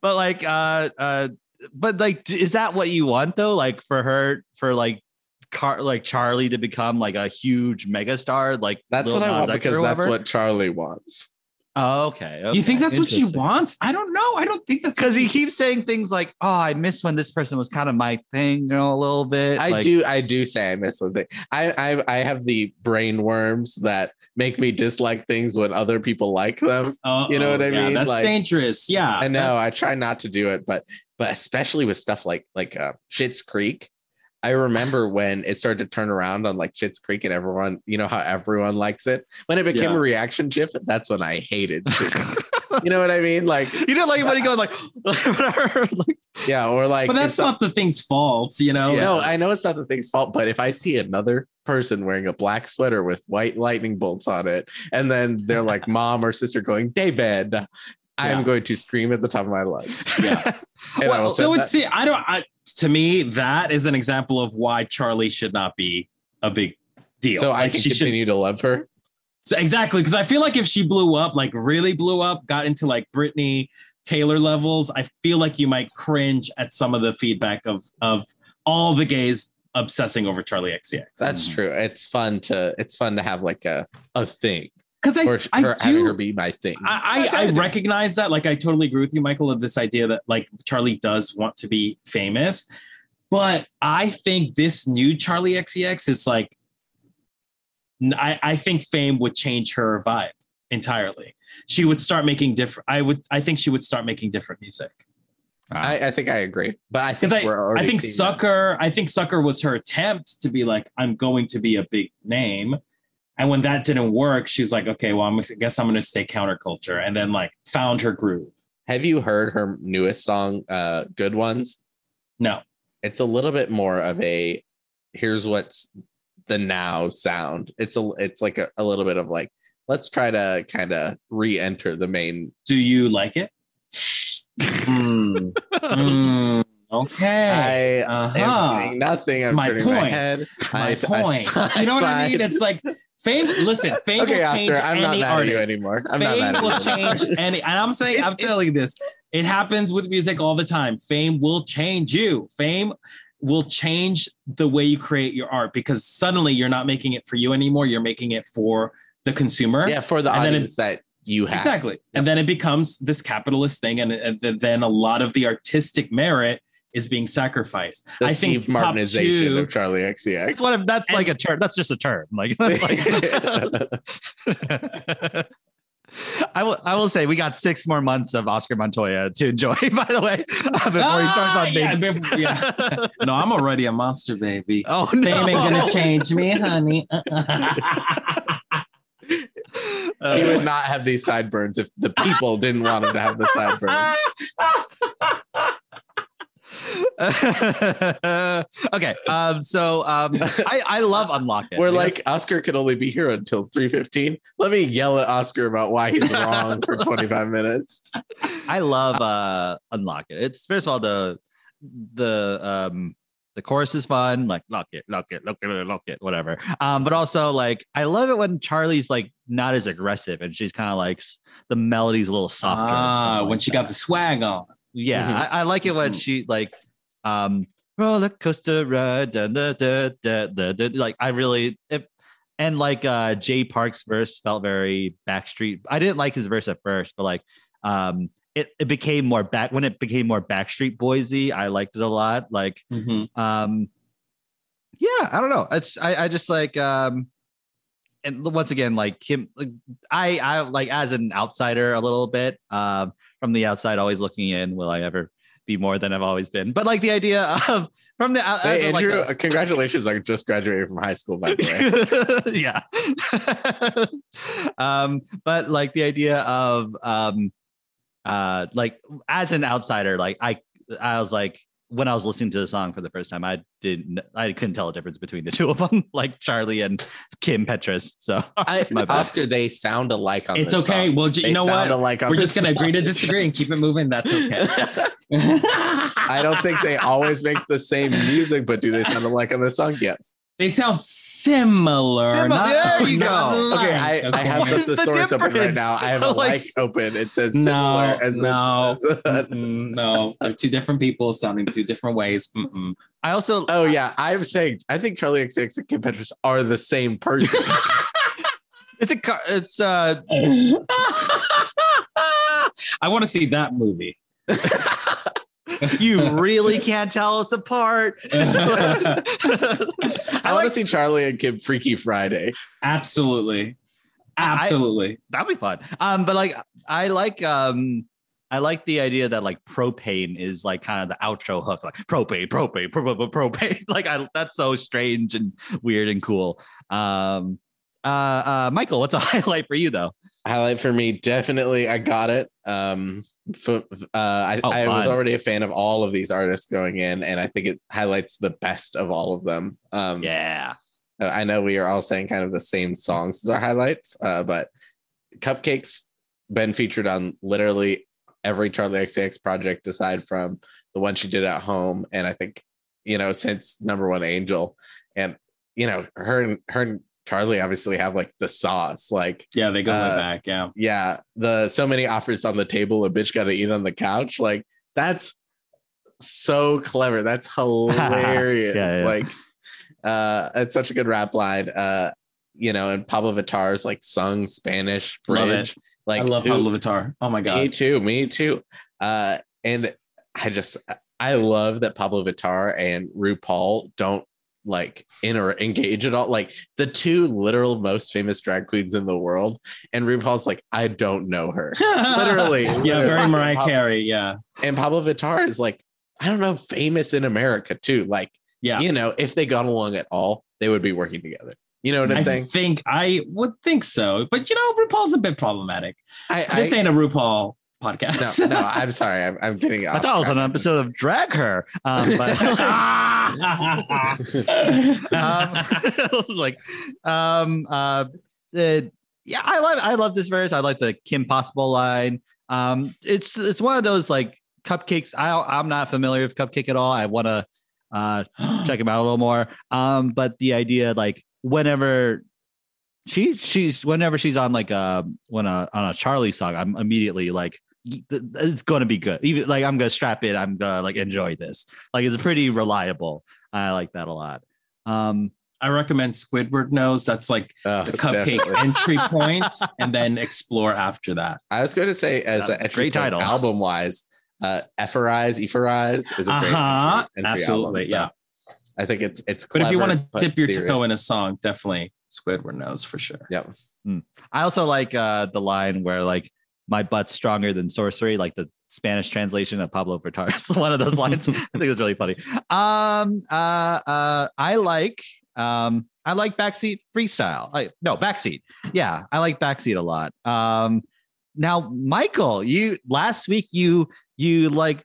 but like uh uh, but like is that what you want though? Like for her for like. Car like Charli to become like a huge megastar, like That's Lil what I want X because that's what Charli wants. Oh, okay, You think that's what she wants? I don't know. I don't think that's because he she- keeps saying things like, "Oh, I miss when this person was kind of my thing," you know, a little bit. I like, do, I do say I miss something. I, I, I have the brain worms that make me dislike things when other people like them. Uh-oh, you know what I yeah, mean? That's Like- dangerous. Yeah, I know. I try not to do it, but but especially with stuff like like uh, Schitt's Creek. I remember when it started to turn around on like Schitt's Creek and everyone, you know how everyone likes it. When it became Yeah. a reaction chip, that's when I hated. You know what I mean? Like You didn't like anybody going like, whatever. like, yeah, or like But that's not the thing's fault, you know. No, I know it's not the thing's fault, but if I see another person wearing a black sweater with white lightning bolts on it, and then they're like mom or sister going, David, I am Yeah. going to scream at the top of my lungs. Yeah. I will so it's see, I don't. I, to me, that is an example of why Charli should not be a big deal. so I Like, can she should continue to love her. So exactly, because I feel like if she blew up, like really blew up, got into like Britney Taylor levels, I feel like you might cringe at some of the feedback of of all the gays obsessing over Charli XCX. That's mm. true. It's fun to it's fun to have like a a thing Because I, or I her, having her do be my thing. I, I, I recognize that. Like I totally agree with you, Michael, of this idea that like Charli does want to be famous. But I think this new Charli XCX is like I, I think fame would change her vibe entirely. She would start making different. I would. I think she would start making different music. I, I think I agree, but I think Because I, we're already I think seeing that. Sucker. I think Sucker was her attempt to be like, I'm going to be a big name. And when that didn't work, she's like, okay, well, I'm, I guess I'm going to stay counterculture, and then like found her groove. Have you heard her newest song, uh, "Good Ones"? No, It's a little bit more of a here's what's the now sound. It's a it's like a, a little bit of like let's try to kind of re-enter the main. do you like it? Hmm. Hmm. Okay. I Uh-huh. am saying nothing. I'm My turning my point. head. My I- point. I Do you know what I mean? It's like fame. Listen, fame okay, will change Oscar. I'm not any mad at you artist. anymore. I'm not fame mad at will change any. And I'm saying, It- I'm telling you this. It happens with music all the time. Fame will change you. Fame will change the way you create your art because suddenly you're not making it for you anymore. You're making it for the consumer. Yeah, for the And then it- audience that you have. Exactly. And then it becomes this capitalist thing. And, and then a lot of the artistic merit is being sacrificed. The I Steve think top Martinization two- of Charli XCX. That's what I'm, that's And- like a term. That's just a term. Like that's like I will I will say we got six more months of Oscar Montoya to enjoy, by the way, uh, before he starts Ah, on yeah, Biggs. yeah. no, I'm already a monster baby. Oh Fame no. ain't gonna change me, honey. Uh, he would not have these sideburns if the people didn't want him to have the sideburns. okay. Um, so um, I, I love Unlock It. We're because- like Oscar could only be here until 3:15. Let me yell at Oscar about why he's wrong for 25 minutes. I love uh Unlock It. It's first of all the the um the chorus is fun, like lock it, lock it, lock it, lock it, whatever. Um, but also like I love it when Charli's like not as aggressive and she's kind of like the melody's a little softer. ah, stuff when like she got the swag on. Yeah, Mhm. I, I like it when Mhm. she like um roller coaster ride, da, da, da, da, da, da, like I really if and like uh Jay Park's verse felt very Backstreet. I didn't like his verse at first, but like um it, it became more back when it became more Backstreet Boysy. I liked it a lot. Like Mhm. um yeah, I don't know. It's I I just like um and once again like him like, I I like as an outsider a little bit um from the outside always looking in will I ever be more than I've always been. But like the idea of from the as Hey, like, Andrew, a- uh, congratulations! I just graduated from high school, by the way. yeah. um, but like the idea of um uh like as an outsider, like I I was like when I was listening to the song for the first time, I didn't I couldn't tell a difference between the two of them, like Charli and Kim Petras. So I, My bad. Oscar, they sound alike on it's this okay. song. Well, j- They you know sound what? alike on We're just gonna agree to disagree and keep it moving. That's okay. I don't think they always make the same music, but do they sound alike on this song? Yes. They sound similar. Similar. not- There you not go. alike. Okay, I, I have What the is the open right now. I have a Like- like open. It says No, similar. as in- no. as in- no, they're two different people sounding two different ways. Mm-mm. I also oh yeah, I'm saying I think Charli XCX and Kim Petras are the same person. it's a car- it's uh I want to see that movie. You really can't tell us apart. I I want like to see Charli and Kim Freaky Friday. Absolutely. I- Absolutely. that'd be fun. Um, but like I like um I like the idea that like propane is like kind of the outro hook, like propane, propane, propane, propane. Like I that's so strange and weird and cool. Um uh uh Michael, what's a highlight for you though? Highlight for me, definitely. I got it. Um, f- uh, I, Oh, I was already a fan of all of these artists going in, and I think it highlights the best of all of them. Um, Yeah. Uh, I know we are all saying kind of the same songs as our highlights, uh, but Cupcakke's been featured on literally every Charli XCX project aside from the one she did at home, and I think you know since Number One Angel, and you know her and her and Charli obviously have like the sauce, like Yeah, they go Uh, back. Yeah. yeah, the so many offers on the table, a bitch got to eat on the couch, like that's so clever. That's hilarious. Yeah, yeah. Like uh it's such a good rap line. Uh you know, and Pabllo Vittar's like sung Spanish bridge. Like I love Pabllo Vittar. Oh my god. me too, me too. Uh and I just I love that Pabllo Vittar and RuPaul don't like inter engage at all. Like the two literal most famous drag queens in the world, and RuPaul's like, I don't know her. Literally, yeah, literally. very Mariah Carey. Yeah. And Pabllo Vittar is like, I don't know, famous in America too. Like, Yeah. you know, if they got along at all, they would be working together. You know what I'm I saying? think I would think so. But you know, RuPaul's a bit problematic. I, this I ain't a RuPaul podcast. no, no, I'm sorry. I'm, I'm getting. I thought it was an episode of Drag Her. Um, but um, like um uh, uh yeah i love i love this verse i like the kim possible line um it's it's one of those like cupcakke's i i'm not familiar with cupcakke at all i want to uh check him out a little more um but the idea like whenever she she's whenever she's on like uh when a on a charli song i'm immediately like it's gonna be good even like i'm gonna strap it i'm gonna like enjoy this like it's pretty reliable i like that a lot um I recommend Squidward Nose. That's like Oh, the cupcakke definitely. entry point, and then explore after that. I was going to say, as Yeah, an entry great title. album wise, uh, Ephorize, Ephorize is a great Uh-huh. entry, entry Absolutely, album. So I think it's it's. But if you want to dip your serious. toe in a song, definitely Squidward Nose for sure. Yep. I also like uh the line where like my butt's stronger than sorcery, like the Spanish translation of Pabllo Vittar's one of those lines. I think it's really funny. Um uh uh I like um I like backseat freestyle. I no backseat. Yeah, I like backseat a lot. Um now Michael, you last week you you like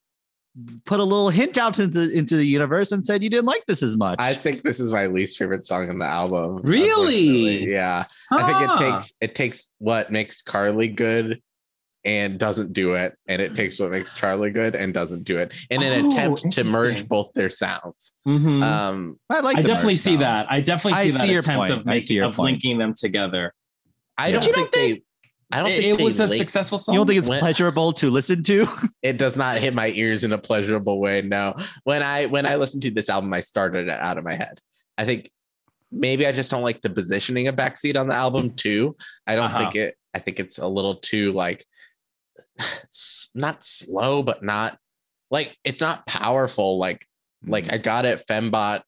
put a little hint out into the, into the universe and said you didn't like this as much. I think this is my least favorite song on the album. Really? Yeah. I think it takes it takes what makes Carly good and doesn't do it, and it takes what makes Charli good and doesn't do it, in an Oh, attempt to merge both their sounds. Mhm. Um, I like I definitely see sound. that. I definitely I see that see attempt point. of making of point. linking them together. I Yeah. don't You think don't they. I don't It, think it was a link- successful song. You don't think it's When- pleasurable to listen to? it does not hit my ears in a pleasurable way no when i when i listened to this album i started it out of my head i think maybe i just don't like the positioning of backseat on the album too i don't Uh-huh. think it i think it's a little too like s- not slow but not like it's not powerful like like i got it fembot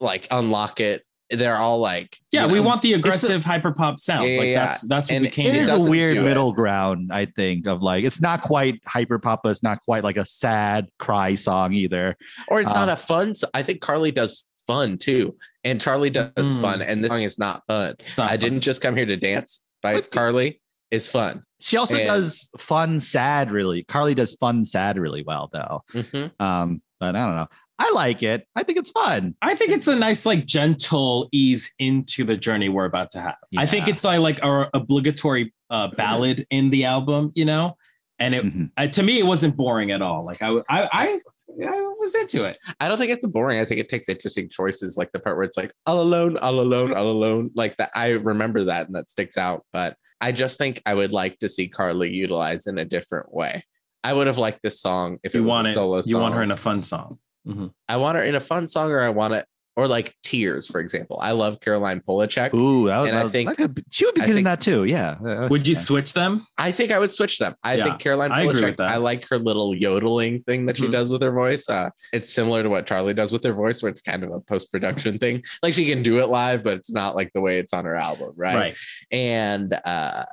like unlock it they're all like Yeah, you we know, want the aggressive hyper pop sound. Yeah, like yeah, that's that's what And we came It It to. is a weird do it. middle ground, I think, of like it's not quite hyper pop, but it's not quite like a sad cry song either. or it's not Uh, a fun. So I think Carly does fun too, and Charli does Mm. fun, and this song is not fun. It's not I didn't just come here to dance by Carly is fun. She also And- does fun, sad, really. Carly does fun, sad really well, though. Mhm. Um, but I don't know. I like it. I think it's fun. I think it's a nice, like, gentle ease into the journey we're about to have. I think it's like like our obligatory uh, ballad in the album, you know. And it Mhm. uh, to me, it wasn't boring at all. Like I, I, I, I was into it. I don't think it's boring. I think it takes interesting choices, like the part where it's like all alone, all alone, all alone. Like that, I remember that, and that sticks out. But I just think I would like to see Carly utilized in a different way. I would have liked this song if it You was want a it. solo song. You want her in a fun song. Mm-hmm. I want her in a fun song, or I want it, or like Tears, for example. I love Caroline Polachek. Ooh, that was, And I that think- that could she would be I good in that too. Yeah. Would you yeah. switch them? I think I would switch them. I Yeah, think Caroline I agree Polachek, with that. I like her little yodeling thing that she Mhm. does with her voice. Uh, it's similar to what Charli does with her voice, where it's kind of a post production thing. Like she can do it live, but it's not like the way it's on her album, right? Right. And uh,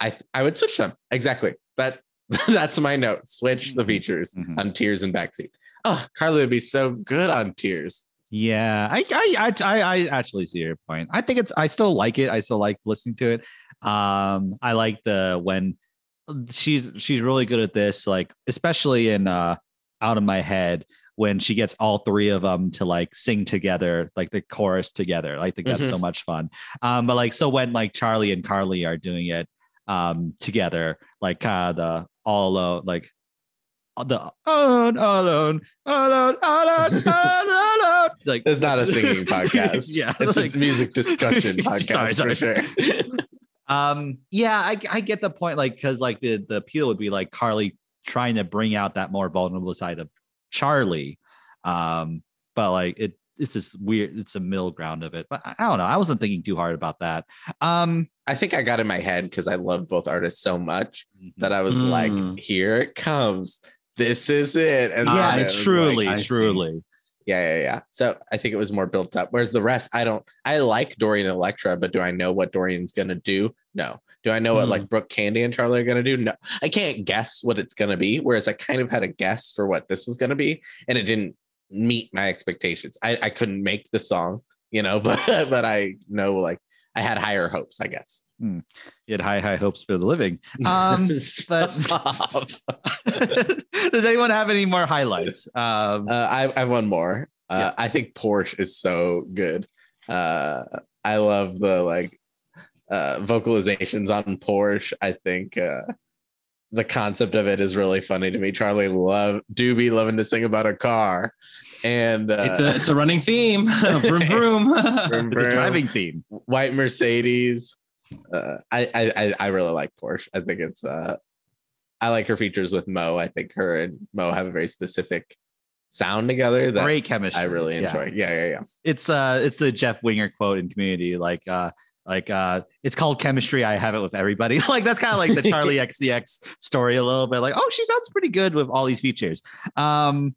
I I would switch them exactly. That that's my note. Switch the features Mhm. on Tears and Backseat. Oh, Carly would be so good on Tears. Yeah, I, I, I, I actually see your point. I think it's, I still like it. I still like listening to it. Um, I like the when she's she's really good at this, like especially in uh, out of my head when she gets all three of them to like sing together, like the chorus together. I think that's so much fun. Um, but like so when like Charli and Carly are doing it um together, like kind of the all alone, like the alone, alone, alone, alone, alone, alone. Like It's not a singing podcast. yeah, it's like- a music discussion podcast Sorry, for sure. Um, yeah, I, I get the point. Like, because like the the appeal would be like Carly trying to bring out that more vulnerable side of Charli. Um, but like it it's this weird, it's a middle ground of it. But I, I don't know. I wasn't thinking too hard about that. Um, I think I got in my head because I love both artists so much that I was like, Mm. here it comes. This is it. And yeah, it's truly, like, truly. yeah, yeah, yeah. So I think it was more built up. Whereas the rest, I don't I like Dorian and Electra, but do I know what Dorian's gonna do? No. Do I know what Hmm. like Brooke Candy and Charli are gonna do? No. I can't guess what it's gonna be. Whereas I kind of had a guess for what this was gonna be, and it didn't meet my expectations. I, I couldn't make the song, you know, but but I know like I had higher hopes, I guess. You had high, high hopes for the living. Um, but does anyone have any more highlights? Um, Uh, I, I have one more. Uh, I think Porsche is so good. Uh, I love the like uh, vocalizations on Porsche. I think uh, the concept of it is really funny to me. Charli love do be loving to sing about a car, and uh, It's a it's a running theme. vroom vroom. Vroom, it's a driving theme. white Mercedes. Uh, I, I I I really like Porsche. I think it's uh, I like her features with Mo. I think her and Mo have a very specific sound together that Great chemistry. I really Yeah. enjoy. Yeah, yeah, yeah. it's uh it's the Jeff Winger quote in community like uh like uh it's called chemistry I have it with everybody like that's kind of like the Charli XCX story a little bit like oh she sounds pretty good with all these features um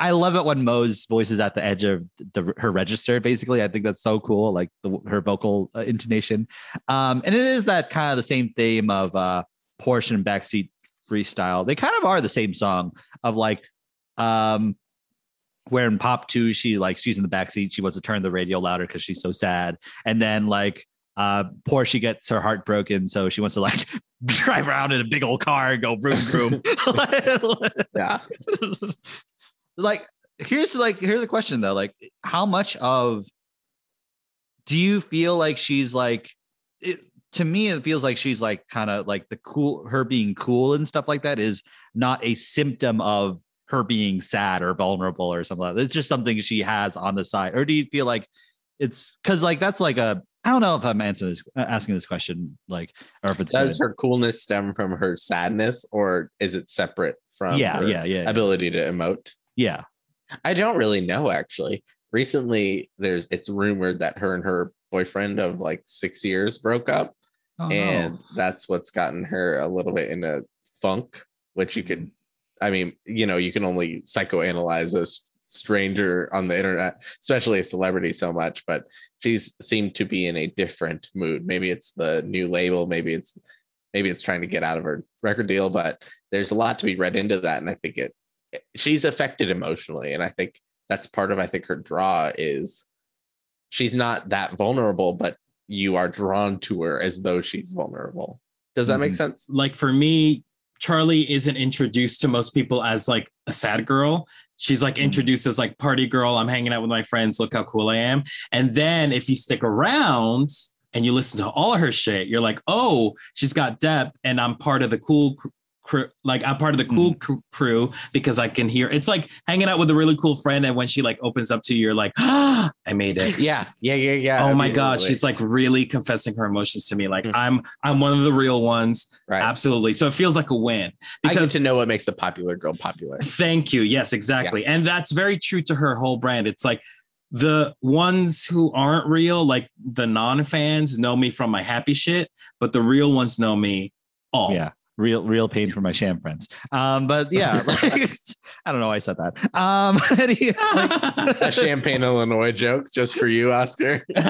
I love it when Mo's voice is at the edge of the her register basically. I think that's so cool like the, her vocal uh, intonation. Um and it is that kind of the same theme of uh Porsche and backseat freestyle. They kind of are the same song of like um where in pop 2 she like she's in the back seat she wants to turn the radio louder because she's so sad. And then like uh Porsche gets her heart broken so she wants to like drive around in a big old car and go vroom vroom. Yeah. like here's like here's the question though like how much of do you feel like she's like it, to me it feels like she's like kind of like the cool her being cool and stuff like that is not a symptom of her being sad or vulnerable or something like that. It's just something she has on the side. Or do you feel like it's because like that's like a I don't know if I'm answering this uh, asking this question like or if it's Does good. her coolness stem from her sadness or is it separate from yeah, her yeah, yeah, ability to emote? Yeah. I don't really know actually. Recently there's it's rumored that her and her boyfriend of like 6 years broke up Oh, and no. that's what's gotten her a little bit in a funk, which you could I mean, you know, you can only psychoanalyze a stranger on the internet, especially a celebrity so much, but she's seemed to be in a different mood. Maybe it's the new label, maybe it's maybe it's trying to get out of her record deal, but there's a lot to be read into that. And I think it she's affected emotionally. And I think that's part of I think her draw is she's not that vulnerable, but you are drawn to her as though she's vulnerable. Does that make Mhm. sense? like for me, Charli isn't introduced to most people as like a sad girl. She's like Mhm. introduced as like party girl. I'm hanging out with my friends. Look how cool I am. And then if you stick around and you listen to all her shit, you're like, oh, she's got depth, and I'm part of the cool crew. Like I'm part of the cool cr- crew because I can hear. It's like hanging out with a really cool friend, and when she like opens up to you, you're like, ah, I made it. Yeah, yeah, yeah, yeah. Oh my god, she's like really confessing her emotions to me. Like Mhm. I'm I'm one of the real ones. right. Absolutely. So it feels like a win I get because to know what makes the popular girl popular. thank you. Yes, exactly. And that's very true to her whole brand. It's like the ones who aren't real, like the non-fans know me from my happy shit, but the real ones know me all. Yeah. Real, real pain for my sham friends. Um, but yeah, like, I don't know why I said that. Um, any- like- a champagne Illinois joke just for you, Oscar. and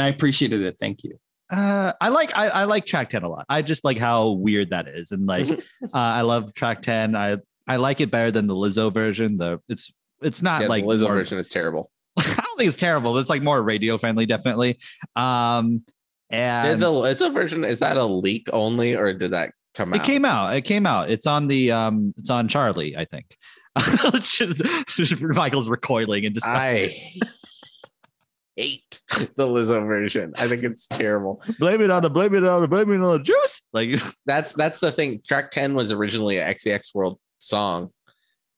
I appreciated it. Thank you. Uh, I like I, I like track 10 a lot. I just like how weird that is. And like uh, I love track 10. I I like it better than the Lizzo version. The it's it's not Yeah, like the Lizzo more- version is terrible. I don't think it's terrible, but it's like more radio friendly, definitely. Um Did and the Lizzo version is that a leak only, or did that come it out? It came out. It came out. It's on the um it's on Charli, I think. Just- Michael's recoiling and disgust. I hate the Lizzo version. I think it's terrible. blame it on the blame it on the blame it on the juice. Like That's that's the thing. Track 10 was originally a XCX World song,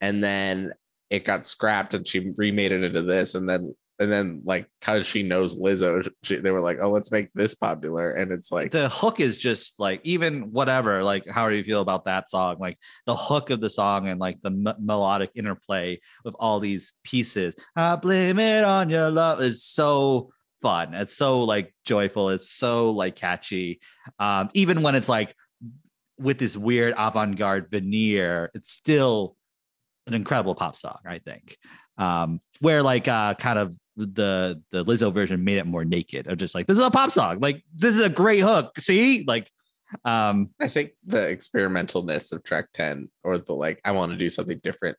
and then it got scrapped and she remade it into this, and then and then like because she knows Lizzo, she, they were like, oh, let's make this popular, and it's like the hook is just like even whatever like how do you feel about that song? Like the hook of the song and like the m- melodic interplay with all these pieces. I blame it on your love is so fun. It's so like joyful. It's so like catchy. Um even when it's like with this weird avant-garde veneer it's still an incredible pop song i think. Um where like uh kind of the the Lizzo version made it more naked of just like this is a pop song. Like this is a great hook. See? Like um I think the experimentalness of track 10 or the like, I want to do something different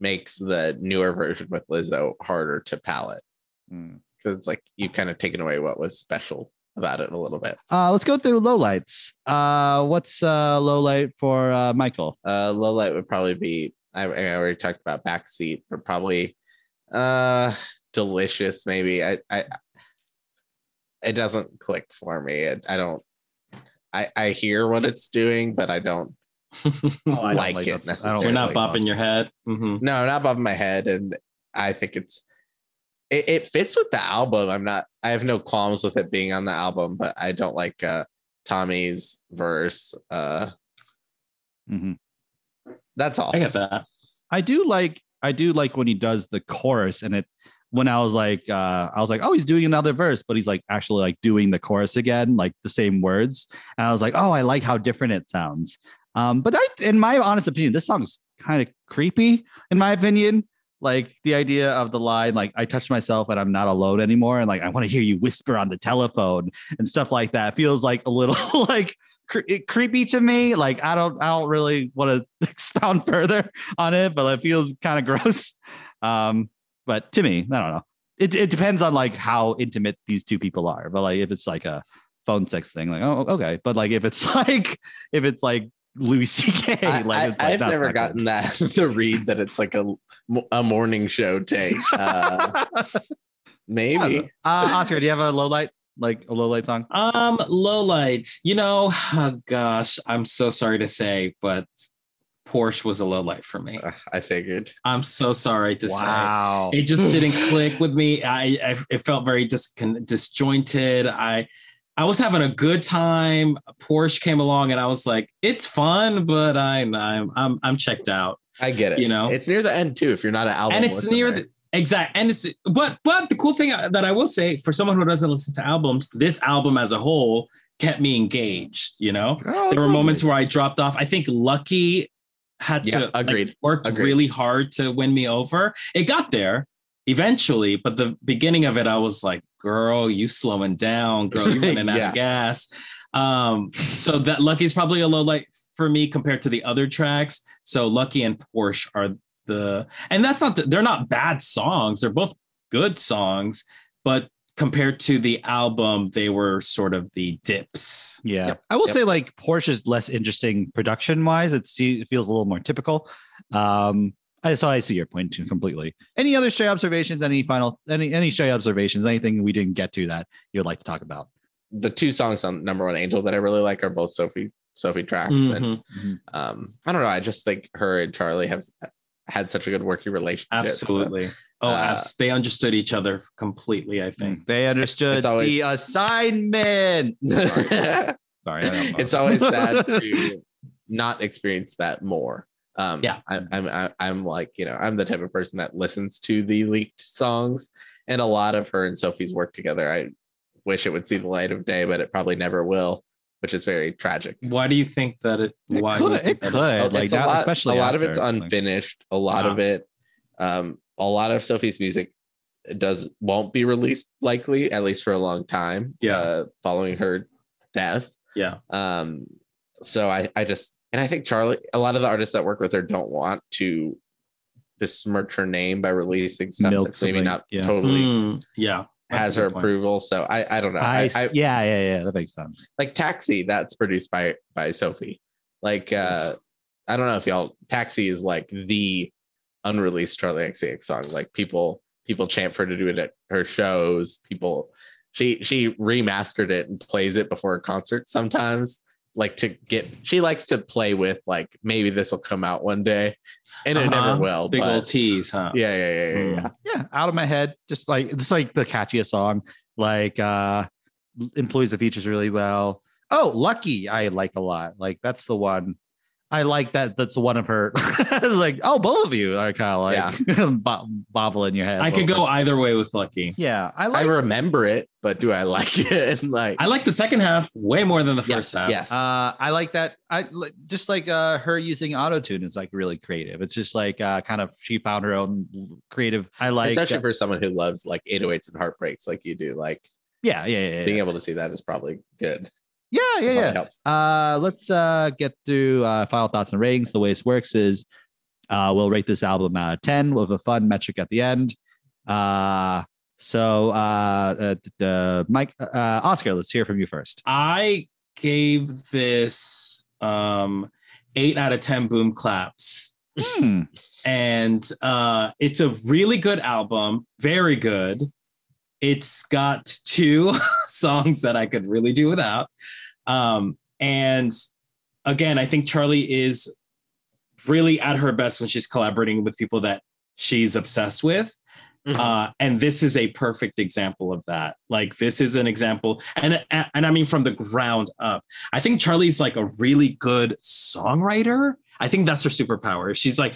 makes the newer version with Lizzo harder to palate. Because it's like you've kind of taken away what was special about it a little bit. uh let's go through lowlights. Uh what's uh low light for uh michael? Uh, low light would probably be, I, I already talked about backseat, but probably uh, delicious maybe. I, I, it doesn't click for me. It, I don't, I, I hear what it's doing, but I don't Oh, I don't like, like it that- I don't necessarily. You're not like bopping your head. Mhm. No, not above my head, and I think it's it, it fits with the album. I'm not. I have no qualms with it being on the album, but I don't like uh Tommy's verse. Uh Mhm. That's all. I get that. I do like I do like when he does the chorus and it when I was like uh I was like oh he's doing another verse but he's like actually like doing the chorus again like the same words. And I was like oh I like how different it sounds. Um but I in my honest opinion this song's kind of creepy in my opinion. Like the idea of the line like I touched myself and I'm not alone anymore and like I want to hear you whisper on the telephone and stuff like that feels like a little like cre- creepy to me. Like I don't I don't really want to expound further on it, but it feels kind of gross. Um, but to me, I don't know. It, it depends on like how intimate these two people are. But like if it's like a phone sex thing, like oh okay. But like if it's like if it's like Louis C.K. I, like, it's I, like, have never not gotten good. that the read that it's like a a morning show take. Uh, maybe uh, Oscar, do you have a low light like a low light song? Um, low light. You know, oh gosh, I'm so sorry to say, but Porsche was a low light for me. Uh, I figured. I'm so sorry to Wow. say. It just didn't click with me. I, I it felt very discon- disjointed. I I was having a good time. Porsche came along and I was like, it's fun, but I'm I'm I'm, I'm checked out. I get it. You know? it's near the end too. If you're not an album, and it's near listener. the exact and it's but but the cool thing that I will say for someone who doesn't listen to albums, this album as a whole kept me engaged, you know? Oh, there were moments where I dropped off. I think Lucky had Yeah, to like, worked Agreed. really hard to win me over. It got there eventually, but the beginning of it, I was like, "Girl, you slowing down, girl, you running out of gas." Um, so that Lucky's probably a low light for me compared to the other tracks. So Lucky and Porsche are the, and that's not they're not bad songs. They're both good songs, but compared to the album, they were sort of the dips. Yeah, Yep, I will yep. say like Porsche is less interesting production wise. It feels a little more typical. Um, I so I see your point too completely. Any other stray observations? Any final any any stray observations? Anything we didn't get to that you would like to talk about? The two songs on number one angel that I really like are both Sophie Sophie tracks. And Mhm. um, I don't know. I just think her and Charli have had such a good working relationship. so- Absolutely. Oh, Uh, abs- they understood each other completely. I think. They understood It's always- the assignment. Sorry, Sorry I don't know. it's always sad to not experience that more. Um, Yeah. I, I'm I, I'm like you know I'm the type of person that listens to the leaked songs, and a lot of her and Sophie's work together. I wish it would see the light of day, but it probably never will, which is very tragic. Why do you think that it? It why do could, it could. Oh, like it's a lot, especially a lot of it's like- unfinished. A lot of Ah. it, um, a lot of Sophie's music does won't be released likely at least for a long time. Yeah. uh, following her death. Yeah. Um, so I, I just, and I think Charli, a lot of the artists that work with her don't want to besmirch her name by releasing stuff Milk that's maybe something, not yeah. totally Mm, yeah. that's has her point. approval. So I, I don't know. I, I, I, yeah, yeah, yeah. That makes sense. like Taxi, that's produced by by Sophie. Like uh I don't know if y'all Taxi is like the unreleased Charli XCX song. Like people people chant for her to do it at her shows. People she she remastered it and plays it before a concert sometimes. Like to get she likes to play with like maybe this will come out one day. And it Uh-huh. never will. It's big but old tease, huh? yeah, yeah, yeah, yeah, yeah. Yeah, out of my head, just like it's like the catchiest song. Like uh employs the features really well. Oh, Lucky, I like a lot. Like that's the one. I like that. That's one of her. like, oh, both of you are kind of like bo- bobble in your head. I could little go either way with Lucky. Yeah, I like I remember it, but do I like it? Like I like the second half way more than the Yes, first half. yes. uh, I like that. I just like uh, her using auto tune is like really creative. It's just like uh, kind of she found her own creative. I like. especially uh, for someone who loves like 808s and heartbreaks like you do. Like yeah, yeah, yeah, being yeah. able to see that is probably good. Yeah, yeah, yeah. helps. Uh, let's uh, get through uh, final thoughts and ratings. The way this works is uh, we'll rate this album out of 10 with a fun metric at the end. Uh, so, uh, uh, the Mike, uh, Oscar, let's hear from you first. I gave this um eight out of ten boom claps. Hmm. and uh, it's a really good album, very good. It's got two songs that I could really do without. Um, and again, I think Charli is really at her best when she's collaborating with people that she's obsessed with. Mhm. Uh, and this is a perfect example of that. Like this is an example, and and I mean from the ground up. I think Charli's like a really good songwriter. I think that's her superpower. She's like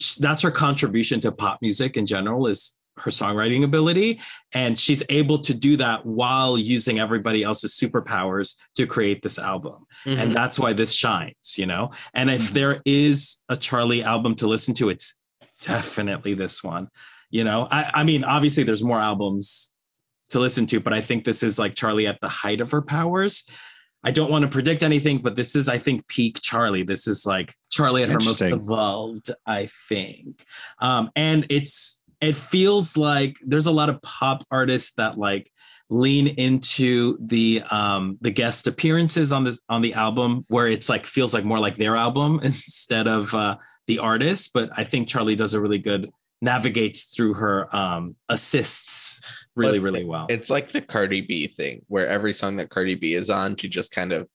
sh- that's her contribution to pop music in general is her songwriting ability and she's able to do that while using everybody else's superpowers to create this album Mm-hmm. and that's why this shines you know and if Mhm. there is a charli album to listen to it's definitely this one you know i, I mean obviously there's more albums to listen to but i think this is like charli at the height of her powers I don't want to predict anything, but this is, I think, peak Charli. This is like Charli at her most evolved, I think. Um, and it's it feels like there's a lot of pop artists that like lean into the um the guest appearances on this on the album where it's like feels like more like their album instead of uh the artist but i think charli does a really good navigates through her um assists really it's- really well. It's like the Cardi B thing, where every song that Cardi B is on, she just kind of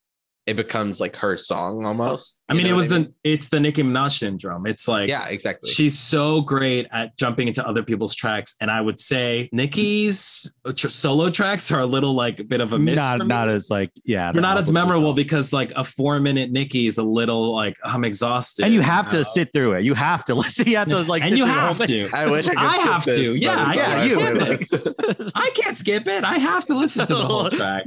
it becomes like her song almost. i mean know it what was the it's the nicki minaj syndrome it's like yeah, exactly. She's so great at jumping into other people's tracks, and I would say Nicki's tr- solo tracks are a little like a bit of a miss. Not, not as like, yeah. They're not as memorable itself. because like a four minute Nikki is a little like I'm exhausted, and you have know? to sit through it. You have to listen. You have to like, and you through the whole have to. I wish I could. I have to. this, but Yeah, it's I can't my skip it. I can't skip it. I have to listen to the whole track,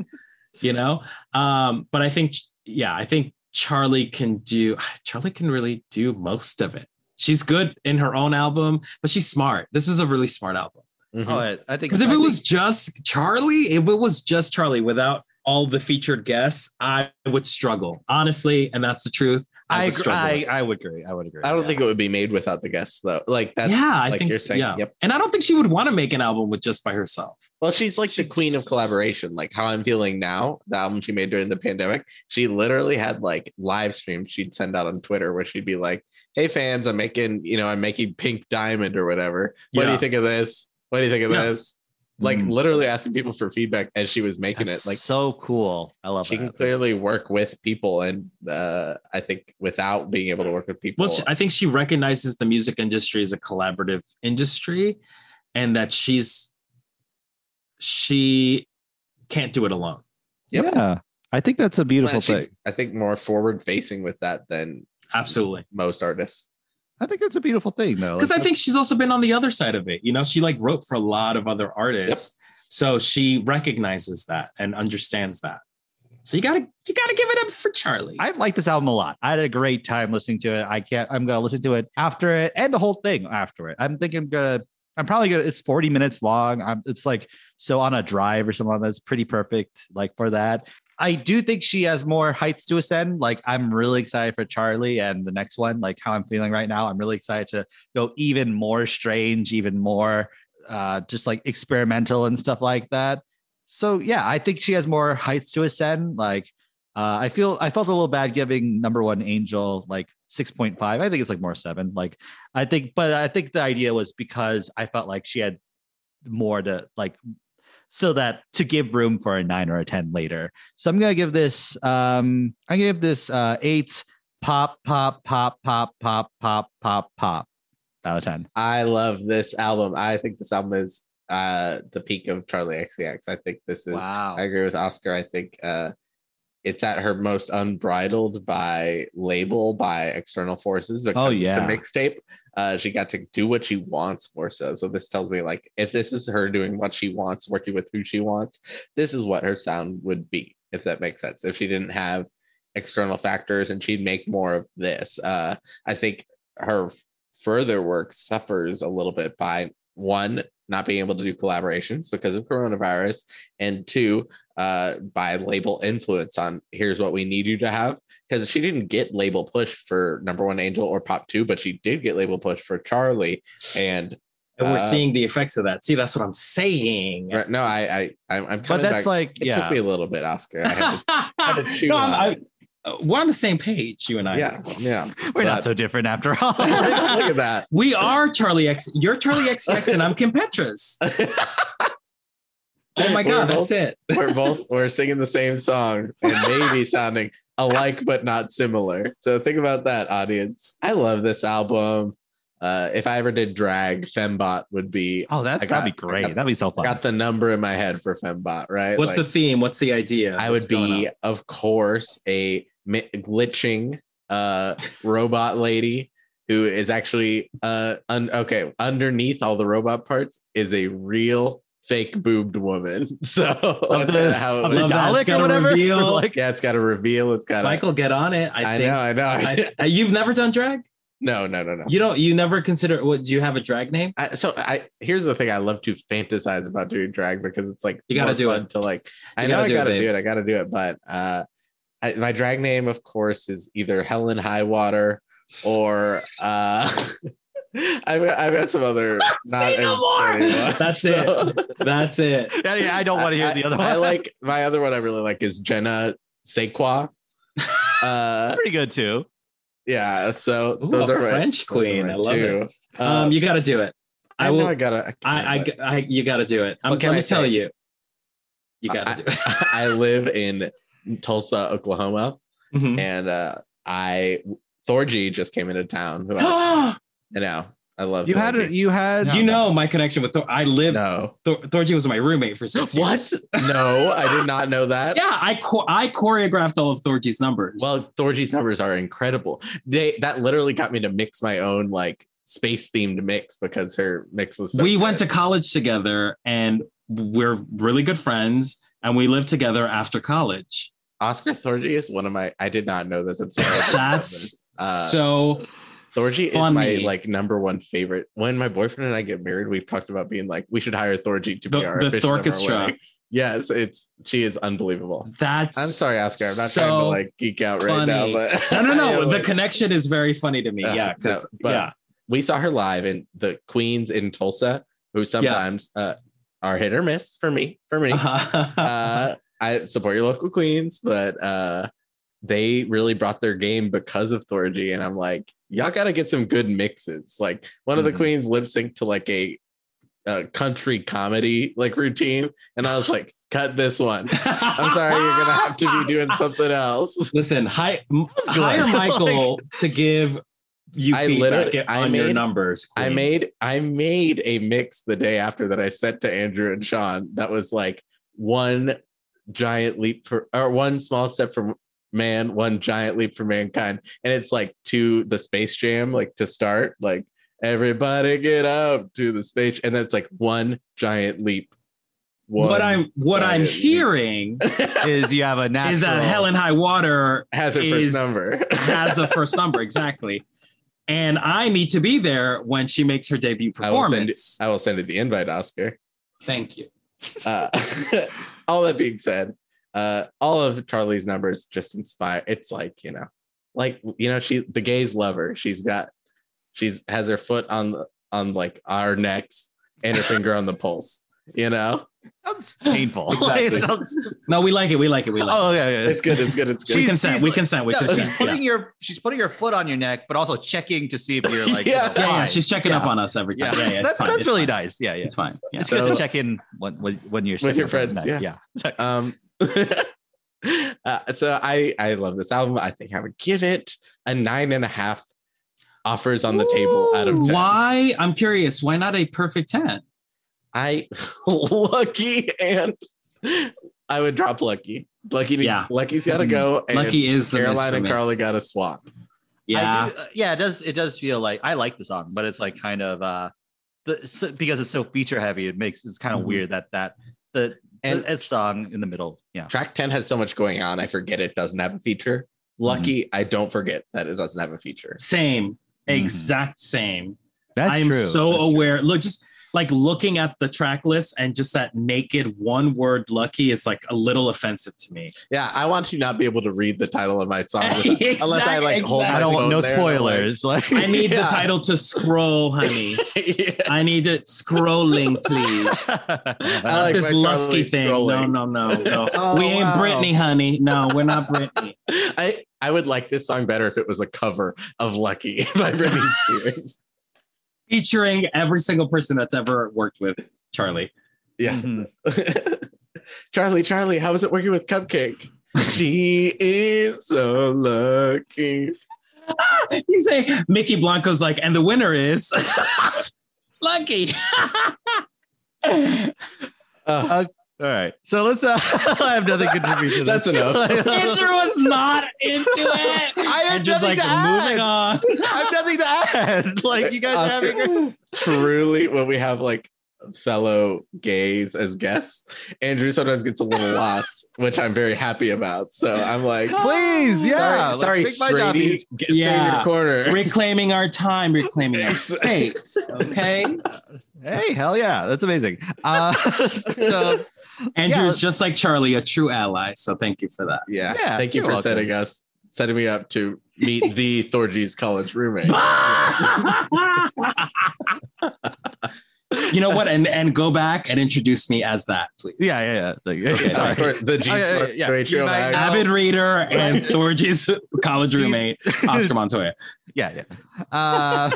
you know. Um, but I think, yeah, I think Charli can do. Charli can really do most of it. She's good in her own album, but she's smart. This was a really smart album. Mhm. Oh, I, I think Because if I it think- was just Charli, if it was just Charli without all the featured guests, I would struggle honestly, and that's the truth. I, would agree. I, I would agree. I would agree. I don't yeah. think it would be made without the guests though. Like that's yeah, I like think you're so, saying. yeah. Yep. And I don't think she would want to make an album with just by herself. Well, she's like the queen of collaboration. Like how I'm feeling now, the album she made during the pandemic, she literally had like live streams she'd send out on Twitter where she'd be like, Hey fans, I'm making, you know, I'm making pink diamond or whatever. What do you think of this? What do you think of Yeah. this? Like Mm. literally asking people for feedback as she was making That's it. Like so cool. I love it. she can clearly work with people and uh I think without being able to work with people. Well, she, I think she recognizes the music industry as a collaborative industry, and that she's she can't do it alone. Yep. Yeah, I think that's a beautiful And thing. I think more forward facing with that than Absolutely. most artists. I think that's a beautiful thing, though. because Like, I think she's also been on the other side of it. You know, she like wrote for a lot of other artists, so she recognizes that and understands that. So you gotta you gotta give it up for Charli. I like this album a lot. I had a great time listening to it. I can't. I'm gonna listen to it after it and the whole thing after it. I'm thinking I'm gonna. I'm probably gonna. It's 40 minutes long. I'm, it's like so on a drive or something. That's pretty perfect. Like for that. I do think she has more heights to ascend. Like I'm really excited for Charli and the next one. Like how I'm feeling right now. I'm really excited to go even more strange, even more uh, just like experimental and stuff like that. So yeah, I think she has more heights to ascend. Like uh, I feel I felt a little bad giving number one Angel like 6.5. I think it's like more seven. Like I think, but I think the idea was because I felt like she had more to like so that to give room for a nine or a 10 later. So I'm gonna give this um I'm give this uh eight pop, pop, pop, pop, pop, pop, pop, pop out of 10. I love this album. I think this album is uh the peak of Charli XCX. I think this is Wow. I agree with Oscar. I think uh it's at her most unbridled by label by external forces because Oh, yeah. it's a mixtape. Uh she got to do what she wants more so. So this tells me like if this is her doing what she wants, working with who she wants, this is what her sound would be, if that makes sense. If she didn't have external factors and she'd make more of this. Uh I think her further work suffers a little bit by one not being able to do collaborations because of coronavirus and two uh by label influence on here's what we need you to have because she didn't get label push for number one angel or pop two but she did get label push for charli and and we're uh, seeing the effects of that. See, that's what I'm saying. right, no i i i'm, I'm But that's back. like it took me a little bit oscar i had to, had to chew no, on I'm- it. I- we're on the same page, you and I. yeah yeah We're not so different after all. look at that We are Charli X. You're Charli XX, and I'm Kim Petras. Oh my God, both- that's it. we're both we're singing the same song and maybe sounding alike but not similar. So think about that, audience. I love this album. Uh, if I ever did drag, Femmebot would be. oh, that I that'd be great. got- that'd be so I fun. got the number in my head for Femmebot, right? What's the theme? What's the idea? I What's would be, of course, a mi- glitching uh robot lady who is actually uh un- okay underneath all the robot parts is a real fake boobed woman. So the- how I the love that. Dalek It's or got a whatever. reveal. like, yeah, it's got a reveal. It's got a Michael, get on it. I, I think. know, I know. I, uh, you've never done drag? no, no, no, no. You don't. You never consider. What do you have a drag name? I, so I here's the thing. I love to fantasize about doing drag because it's like You gotta do fun it. To like, I You know gotta I do gotta babe. do it. I gotta do it. But uh, I, my drag name, of course, is either Helen Highwater or uh, I've got, I've got some other not no as more. ones. That's it. That's it. yeah, yeah, I don't want to hear I- the other one. I like my other one. I really like is Jenna Sequa. Uh, pretty good too. yeah. So Ooh, those are my, French those are queen. my I love two. it. Uh, Um, you got to do it. I I, know will. I gotta. I, I, but- I, you got to do it. I'm, What can let I me tell you. You got I, to do it. I live in Tulsa, Oklahoma, Mhm. and uh, I Thorgy just came into town. Who I, I know. I love You had Thorgy. you had you know my connection with Thor. I lived. no. Thor, Thorgy was my roommate for six What? years. No, I did not know that. Yeah, I cho- I choreographed all of Thorgy's numbers. Well, Thorgy's numbers are incredible. They that literally got me to mix my own like space themed mix because her mix was. So we went to college together, and we're really good friends, and we lived together after college. Oscar Thorgy is one of my. I did not know this. I'm sorry. I didn't know That's. Uh, so Thorgy is my like number one favorite. When my boyfriend and I get married, we've talked about being like, we should hire Thorgy to be our the our Yes, it's she is unbelievable. that's I'm sorry, Oscar. I'm not trying to like geek out right now, but No, no, no. The like- connection is very funny to me. Uh, yeah, because no, yeah, we saw her live in the Queens in Tulsa, who sometimes uh, are hit or miss for me. For me, uh, I support your local queens, but uh, they really brought their game because of Thorgy, and I'm like, y'all got to get some good mixes. Like one of the Mhm. queens lip synced to like a, a country comedy like routine, and I was like, cut this one. I'm sorry, you're gonna have to be doing something else. Listen, hi, hire Michael to give you I literally- I on your made- numbers. I made I made a mix the day after that I sent to Andrew and Sean that was like one giant leap for or one small step for man, one giant leap for mankind. And it's like to the space jam, like to start, like everybody get up to the space. And that's like one giant leap. One what I'm what I'm hearing Is you have a natural. is that Helen High Water has a first number. has a first number exactly, and I need to be there when she makes her debut I will send performance. I will send you the invite, Oscar. Thank you. uh, all that being said, uh, all of Charli's numbers just inspire. It's like you know, like you know, she the gays love her. She's got, she's has her foot on the on like our necks and her finger on the pulse. You know, Sounds painful. Exactly. It sounds- No, we like it. We like it. We like it. oh yeah, yeah. it's good. It's good. It's good. We consent. We like- consent. We No, consent. she's putting your she's putting your foot on your neck, but also checking to see if you're like Yeah. you know, Yeah, yeah, she's checking up on us every time. Yeah, yeah, it's that's fine. that's it's really fine. nice. Yeah, yeah. It's fine. Yeah. It's good to check in when when, when you're With your friends, yeah. yeah. um uh, so i i love this album i think i would give it a nine and a half offers on the table out of 10 Why? I'm curious. Why not a perfect 10? I lucky and i would drop lucky lucky needs, Yeah. lucky's got to go and Lucky is the caroline and carly got to swap Yeah. Do- uh, yeah, it does. It does feel like I like the song, but it's like kind of uh, the so, because it's so feature heavy. It makes it's kind of Mhm. weird that that the And- and it's song in the middle. Yeah, track 10 has so much going on i forget it doesn't have a feature lucky i don't forget that it doesn't have a feature Same. Mhm. Exact same. that's I am true. so That's true. aware. Look, just like looking at the track list and just that naked one word lucky is like a little offensive to me. yeah i want to not be able to read the title of my song without- unless i like Exact- hold my I don't phone no there and like- spoilers. Like, I need the title to scroll, honey. yeah. I need it scrolling, please. I like this lucky thing. scrolling. No, no, no, no. Oh, we ain't wow. Britney, honey. No, we're not Britney. I I would like this song better if it was a cover of Lucky by Britney Spears. Featuring every single person that's ever worked with Charli. Yeah. Mhm. Charli, Charli, how is it working with Cupcakke? she is so lucky. You say Mykki Blanco's like, and the winner is Lucky. Uh, All right, so let's. Uh, I have nothing good to contribute to this. That's enough. Andrew was not into it. I have just nothing like to add. moving on. I have nothing to add. Like you guys are Oscar- having. truly, when we have like fellow gays as guests, Andrew sometimes gets a little lost, which I'm very happy about. So I'm like, Please, yeah. sorry, let's sorry, make straighty, get stay in Yeah. your corner. reclaiming our time, reclaiming our space. Okay. Hey, hell yeah, that's amazing. Uh, so Andrew's just like Charli, a true ally. So thank you for that. Yeah. Yeah, Thank you for welcome. setting us, setting me up to meet the Thorgy's college roommate. you know what? And and go back and introduce me as that, please. yeah, yeah, yeah. Like, Okay, sorry. so the G Oh, yeah, yeah, yeah. You know- Avid reader and Thorgy's college roommate, Oscar Montoya. yeah, yeah. Uh,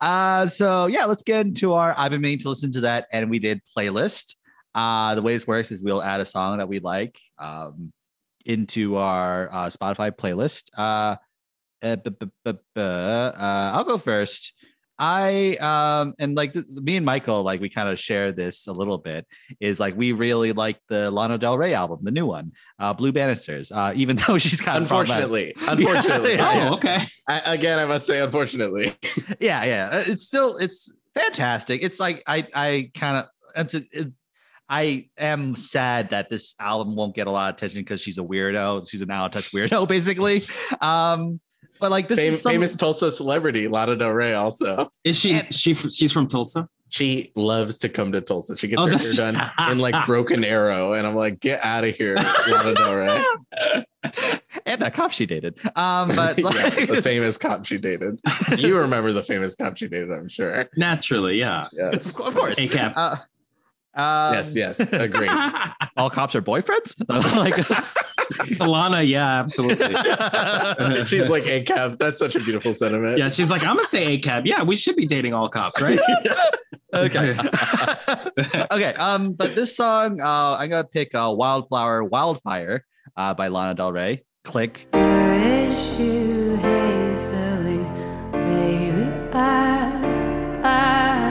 uh, so yeah, let's get into our. I've been meaning to listen to that, and we did playlist. Uh, the way this works is we'll add a song that we like um, into our uh, Spotify playlist. Uh, uh, bu- bu- bu- bu- uh, I'll go first. I um and like th- me and Michael like we kind of share this a little bit is like we really like the Lana Del Rey album, the new one, uh, Blue Banisters. Uh, even though she's kind of Unfortunately, unfortunately, Yeah, yeah. Oh, okay. I, again, I must say, unfortunately, yeah yeah Uh, it's still it's fantastic it's like i i kind of it's a, it, I am sad that this album won't get a lot of attention because she's a weirdo. She's an out of touch weirdo, basically. Um, but like this Fam- is some, famous Tulsa celebrity Lana Del Rey also. Is she And- she she's from Tulsa? She loves to come to Tulsa. She gets Oh, her hair she? done in like Broken Arrow, and I'm like, get out of here, Lana Del Rey. and that cop she dated. Um, but Yeah, the famous cop she dated. You remember the famous cop she dated, I'm sure. Naturally, yeah. Yes. of course. A cap. Uh, um, Yes, yes, agree. All cops are boyfriends. like, Alana, yeah, absolutely. She's like, a cab. That's such a beautiful sentiment. Yeah, she's like, I'm gonna say a cab. Yeah, we should be dating all cops, right? okay. okay. Um, but this song, uh, I'm gonna pick uh, "Wildflower, Wildfire" uh, by Lana Del Rey. Click. Nourish hastily, baby. I, I,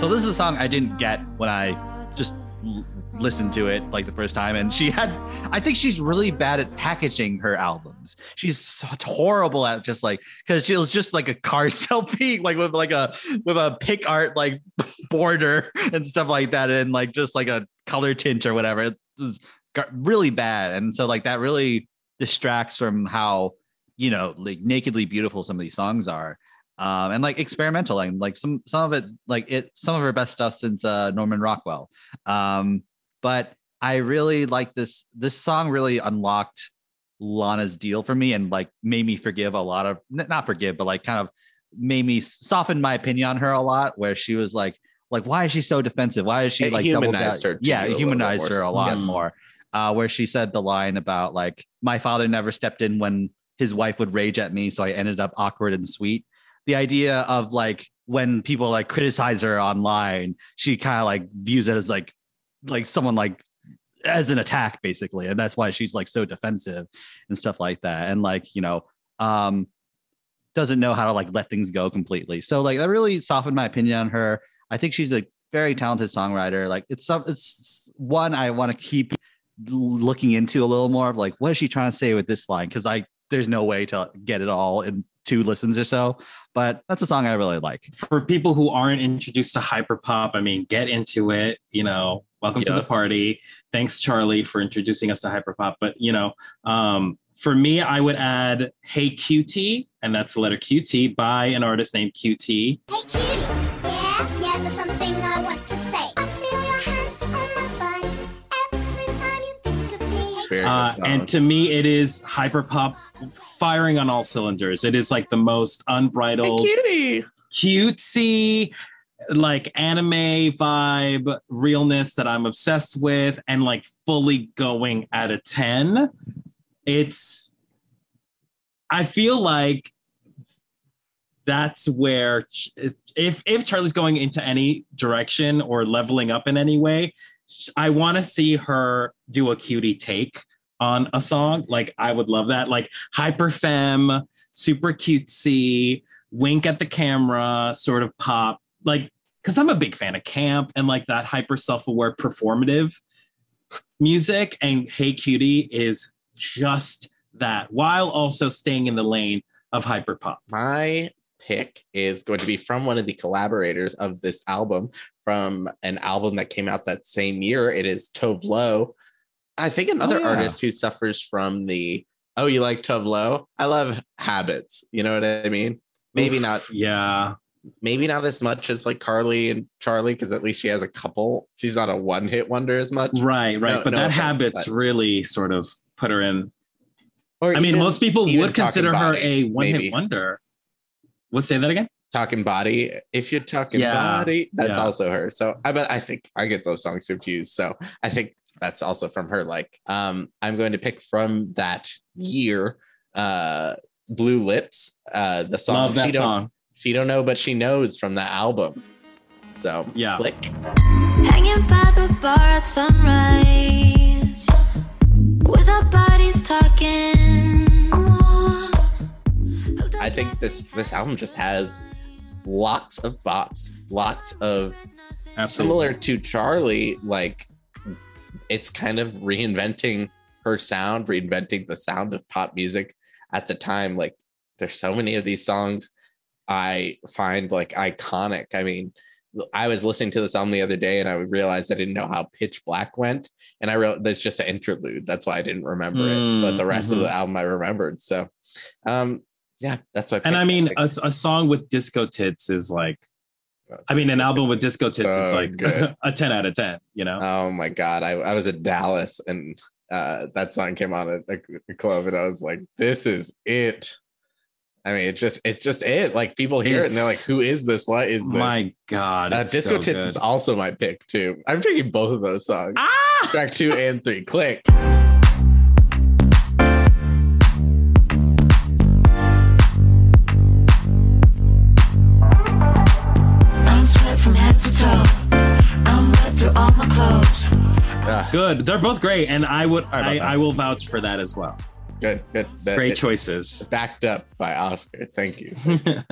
So this is a song I didn't get when I just l- listened to it like the first time, and she had. I think she's really bad at packaging her albums. She's so horrible at just like because she was just like a car selfie, like with like a with a pick art like border and stuff like that, and like just like a color tint or whatever. It was really bad, and so like that really distracts from how you know like nakedly beautiful some of these songs are um, and like experimental and like some some of it like it some of her best stuff since uh, Norman Rockwell. Um, but I really like this this song really unlocked Lana's deal for me and like made me forgive a lot of not forgive but like kind of made me soften my opinion on her a lot where she was like like why is she so defensive why is she It like humanized her yeah a humanized her a lot Yes. more uh, where she said the line about like my father never stepped in when his wife would rage at me so I ended up awkward and sweet the idea of like when people like criticize her online, she kind of like views it as like like someone like as an attack basically, and that's why she's like so defensive and stuff like that, and like you know um doesn't know how to like let things go completely. So like that really softened my opinion on her. I think she's a very talented songwriter. Like it's some it's one I want to keep looking into a little more of like what is she trying to say with this line because I there's no way to get it all in two listens or so but that's a song i really like For people who aren't introduced to hyperpop, I mean, get into it. You know, welcome to the party. Thanks, Charli, for introducing us to hyperpop. But you know, um, for me, I would add "Hey QT," and that's the letter QT by an artist named QT. Hey Uh, and to me, it is hyperpop firing on all cylinders. It is like the most unbridled, cutie. cutesy, like anime vibe realness that I'm obsessed with, and like fully going at a 10. It's, I feel like that's where if if Charli's going into any direction or leveling up in any way, I want to see her do a cutie take on a song. Like I would love that. Like hyper femme, super cutesy, wink at the camera, sort of pop. Like because I'm a big fan of camp and like that hyper self-aware performative music. And Hey QT is just that, while also staying in the lane of hyper pop. My pick is going to be from one of the collaborators of this album, from an album that came out that same year. It is Tove Lo. I think another oh, yeah. artist who suffers from the oh, you like Tove I love habits. You know what I mean? Maybe Oof, not Yeah. maybe not as much as like Carly and Charli, because at least she has a couple. She's not a one hit wonder as much. Right, right. No- but no that offense, habits but- really sort of put her in. Or I mean, even- most people would consider her Body, a one hit wonder. Let's say that again. talking body. If you're talking Yeah, body, that's yeah. also her. So I bet I think I get those songs confused. So I think that's also from her. Like, um, I'm going to pick from that year, uh, Blue Lips, uh, the song. Love she that don't, song. She don't know, but she knows from that album. So Yeah. click. Hanging by the bar at sunrise, with our bodies talking. I think this this album just has lots of bops, lots of Absolutely. similar to Charli, like it's kind of reinventing her sound, reinventing the sound of pop music at the time. Like there's so many of these songs I find like iconic. I mean, I was listening to this album the other day and I realized I didn't know how Pitch Black went, and I realized that's just an interlude. That's why I didn't remember it, but the rest of Mm, the album I remembered. So, um, yeah, that's what. And I mean, a, a song with disco tits is like, I mean, an album with disco tits is like good. a 10 out of 10, you know? Oh my god, I, I was at Dallas and uh, that song came on at the, the club, and I was like, "This is it." I mean, it's just it's just it. Like people hear it and they're like, "Who is this? What is this?" My God. uh, Disco so Tits good. is also my pick too. I'm picking both of those songs. Ah! Track two and three. Click. Good. They're both great. And I would, about I. I will vouch for that as well. good, good. That- Great it- choices. Backed up by Oscar. Thank you.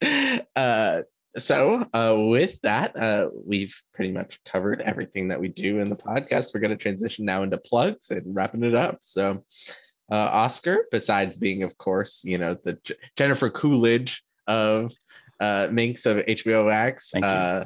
uh, so uh, with that, uh, we've pretty much covered everything that we do in the podcast. We're going to transition now into plugs and wrapping it up. So, uh, Oscar, besides being, of course, you know, the J- Jennifer Coolidge of uh, Minx of HBO Max, uh,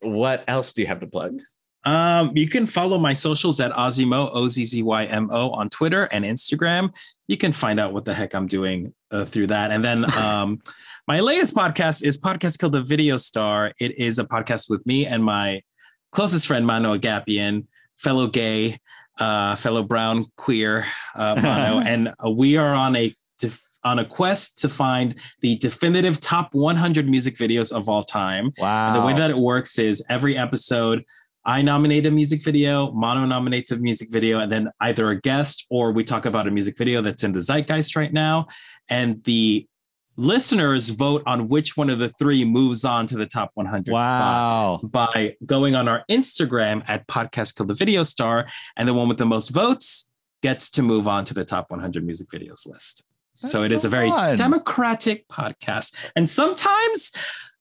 what else do you have to plug? Um, you can follow my socials at Ozzymo, O Z Z Y M O, on Twitter and Instagram. You can find out what the heck I'm doing uh, through that. And then um, my latest podcast is Podcast Kill the Video Star. It is a podcast with me and my closest friend, Mano Agapion, fellow gay, uh, fellow brown queer uh, Mano. and uh, we are on a def- on a quest to find the definitive top 100 music videos of all time. Wow. And the way that it works is every episode, I nominate a music video, Mano nominates a music video, and then either a guest or we talk about a music video that's in the zeitgeist right now. And the listeners vote on which one of the three moves on to the top 100 spot wow. by going on our Instagram at Podcast Kill the Video Star. And the one with the most votes gets to move on to the top 100 music videos list. so That's it is so a very fun. democratic podcast. And sometimes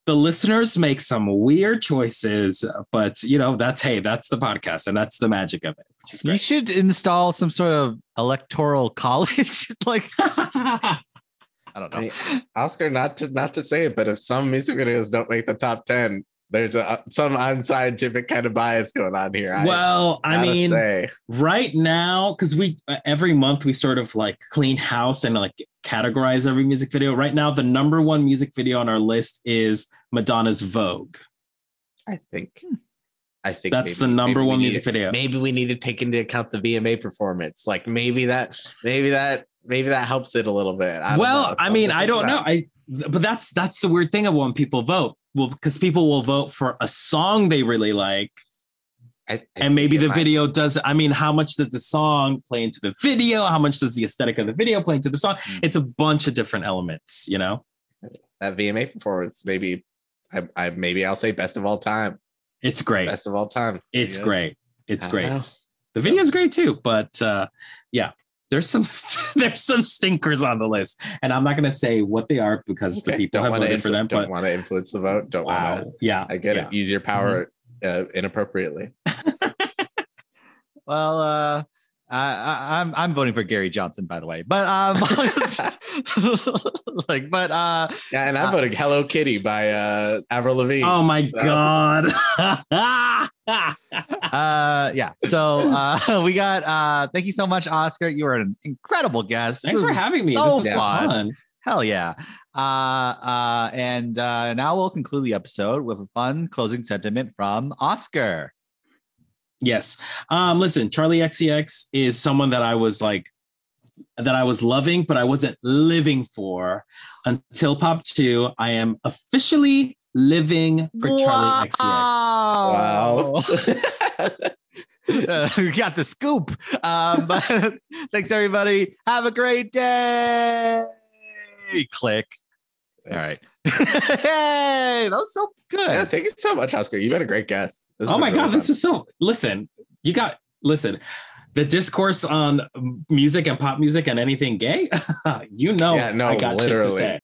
the listeners make some weird choices, but you know, that's hey, that's the podcast and that's the magic of it, which is You should install some sort of electoral college. like, I don't know. I mean, Oscar, not to not to say it, but if some music videos don't make the top ten, there's a some unscientific kind of bias going on here. I well, I gotta mean, say. right now because we uh, every month we sort of like clean house and like categorize every music video right now the number one music video on our list is madonna's vogue I think. I think that's maybe- the number one music to- video Maybe we need to take into account the VMA performance. Like maybe that, maybe that, maybe that helps it a little bit. I well know. i mean i don't know i but that's that's the weird thing of when people vote well because people will vote for a song they really like I- I and maybe the might- video does i mean how much does the song play into the video how much does the aesthetic of the video play into the song Mm. it's a bunch of different elements you know that VMA performance. Maybe, I, I maybe I'll say best of all time. it's great Best of all time. it's Yeah. great it's great know. The video is great too, but uh, yeah, there's some there's some stinkers on the list, and I'm not gonna say what they are because the Okay, people have wanna voted for them. Don't But want to influence the vote. Don't wow, want to. yeah, I get yeah. it. Use your power uh, inappropriately. Well, uh, I, I, I'm I'm voting for Gary Johnson, by the way. But um, like, but uh, Yeah, and I'm Uh, voting Hello Kitty by uh, Avril Lavigne. Oh my So- god! uh, yeah. So uh, we got uh, thank you so much, Oscar. You were an incredible guest. Thanks This for is having me. So this fun. fun. Hell yeah. Uh, uh, and uh, now we'll conclude the episode with a fun closing sentiment from Oscar. Yes. Um, listen, Charli XCX is someone that I was like that I was loving, but I wasn't living for until Pop 2. I am officially living for Charli XCX. wow. Uh, we got the scoop. Um, but thanks, everybody. Have a great day. Click. All right. Hey, that was so yeah, good. thank you so much, Oscar. You've been a great guest. This Oh my really god, this is so listen, you got listen. The discourse on music and pop music and anything gay, you know Yeah, no, I got shit to literally. say.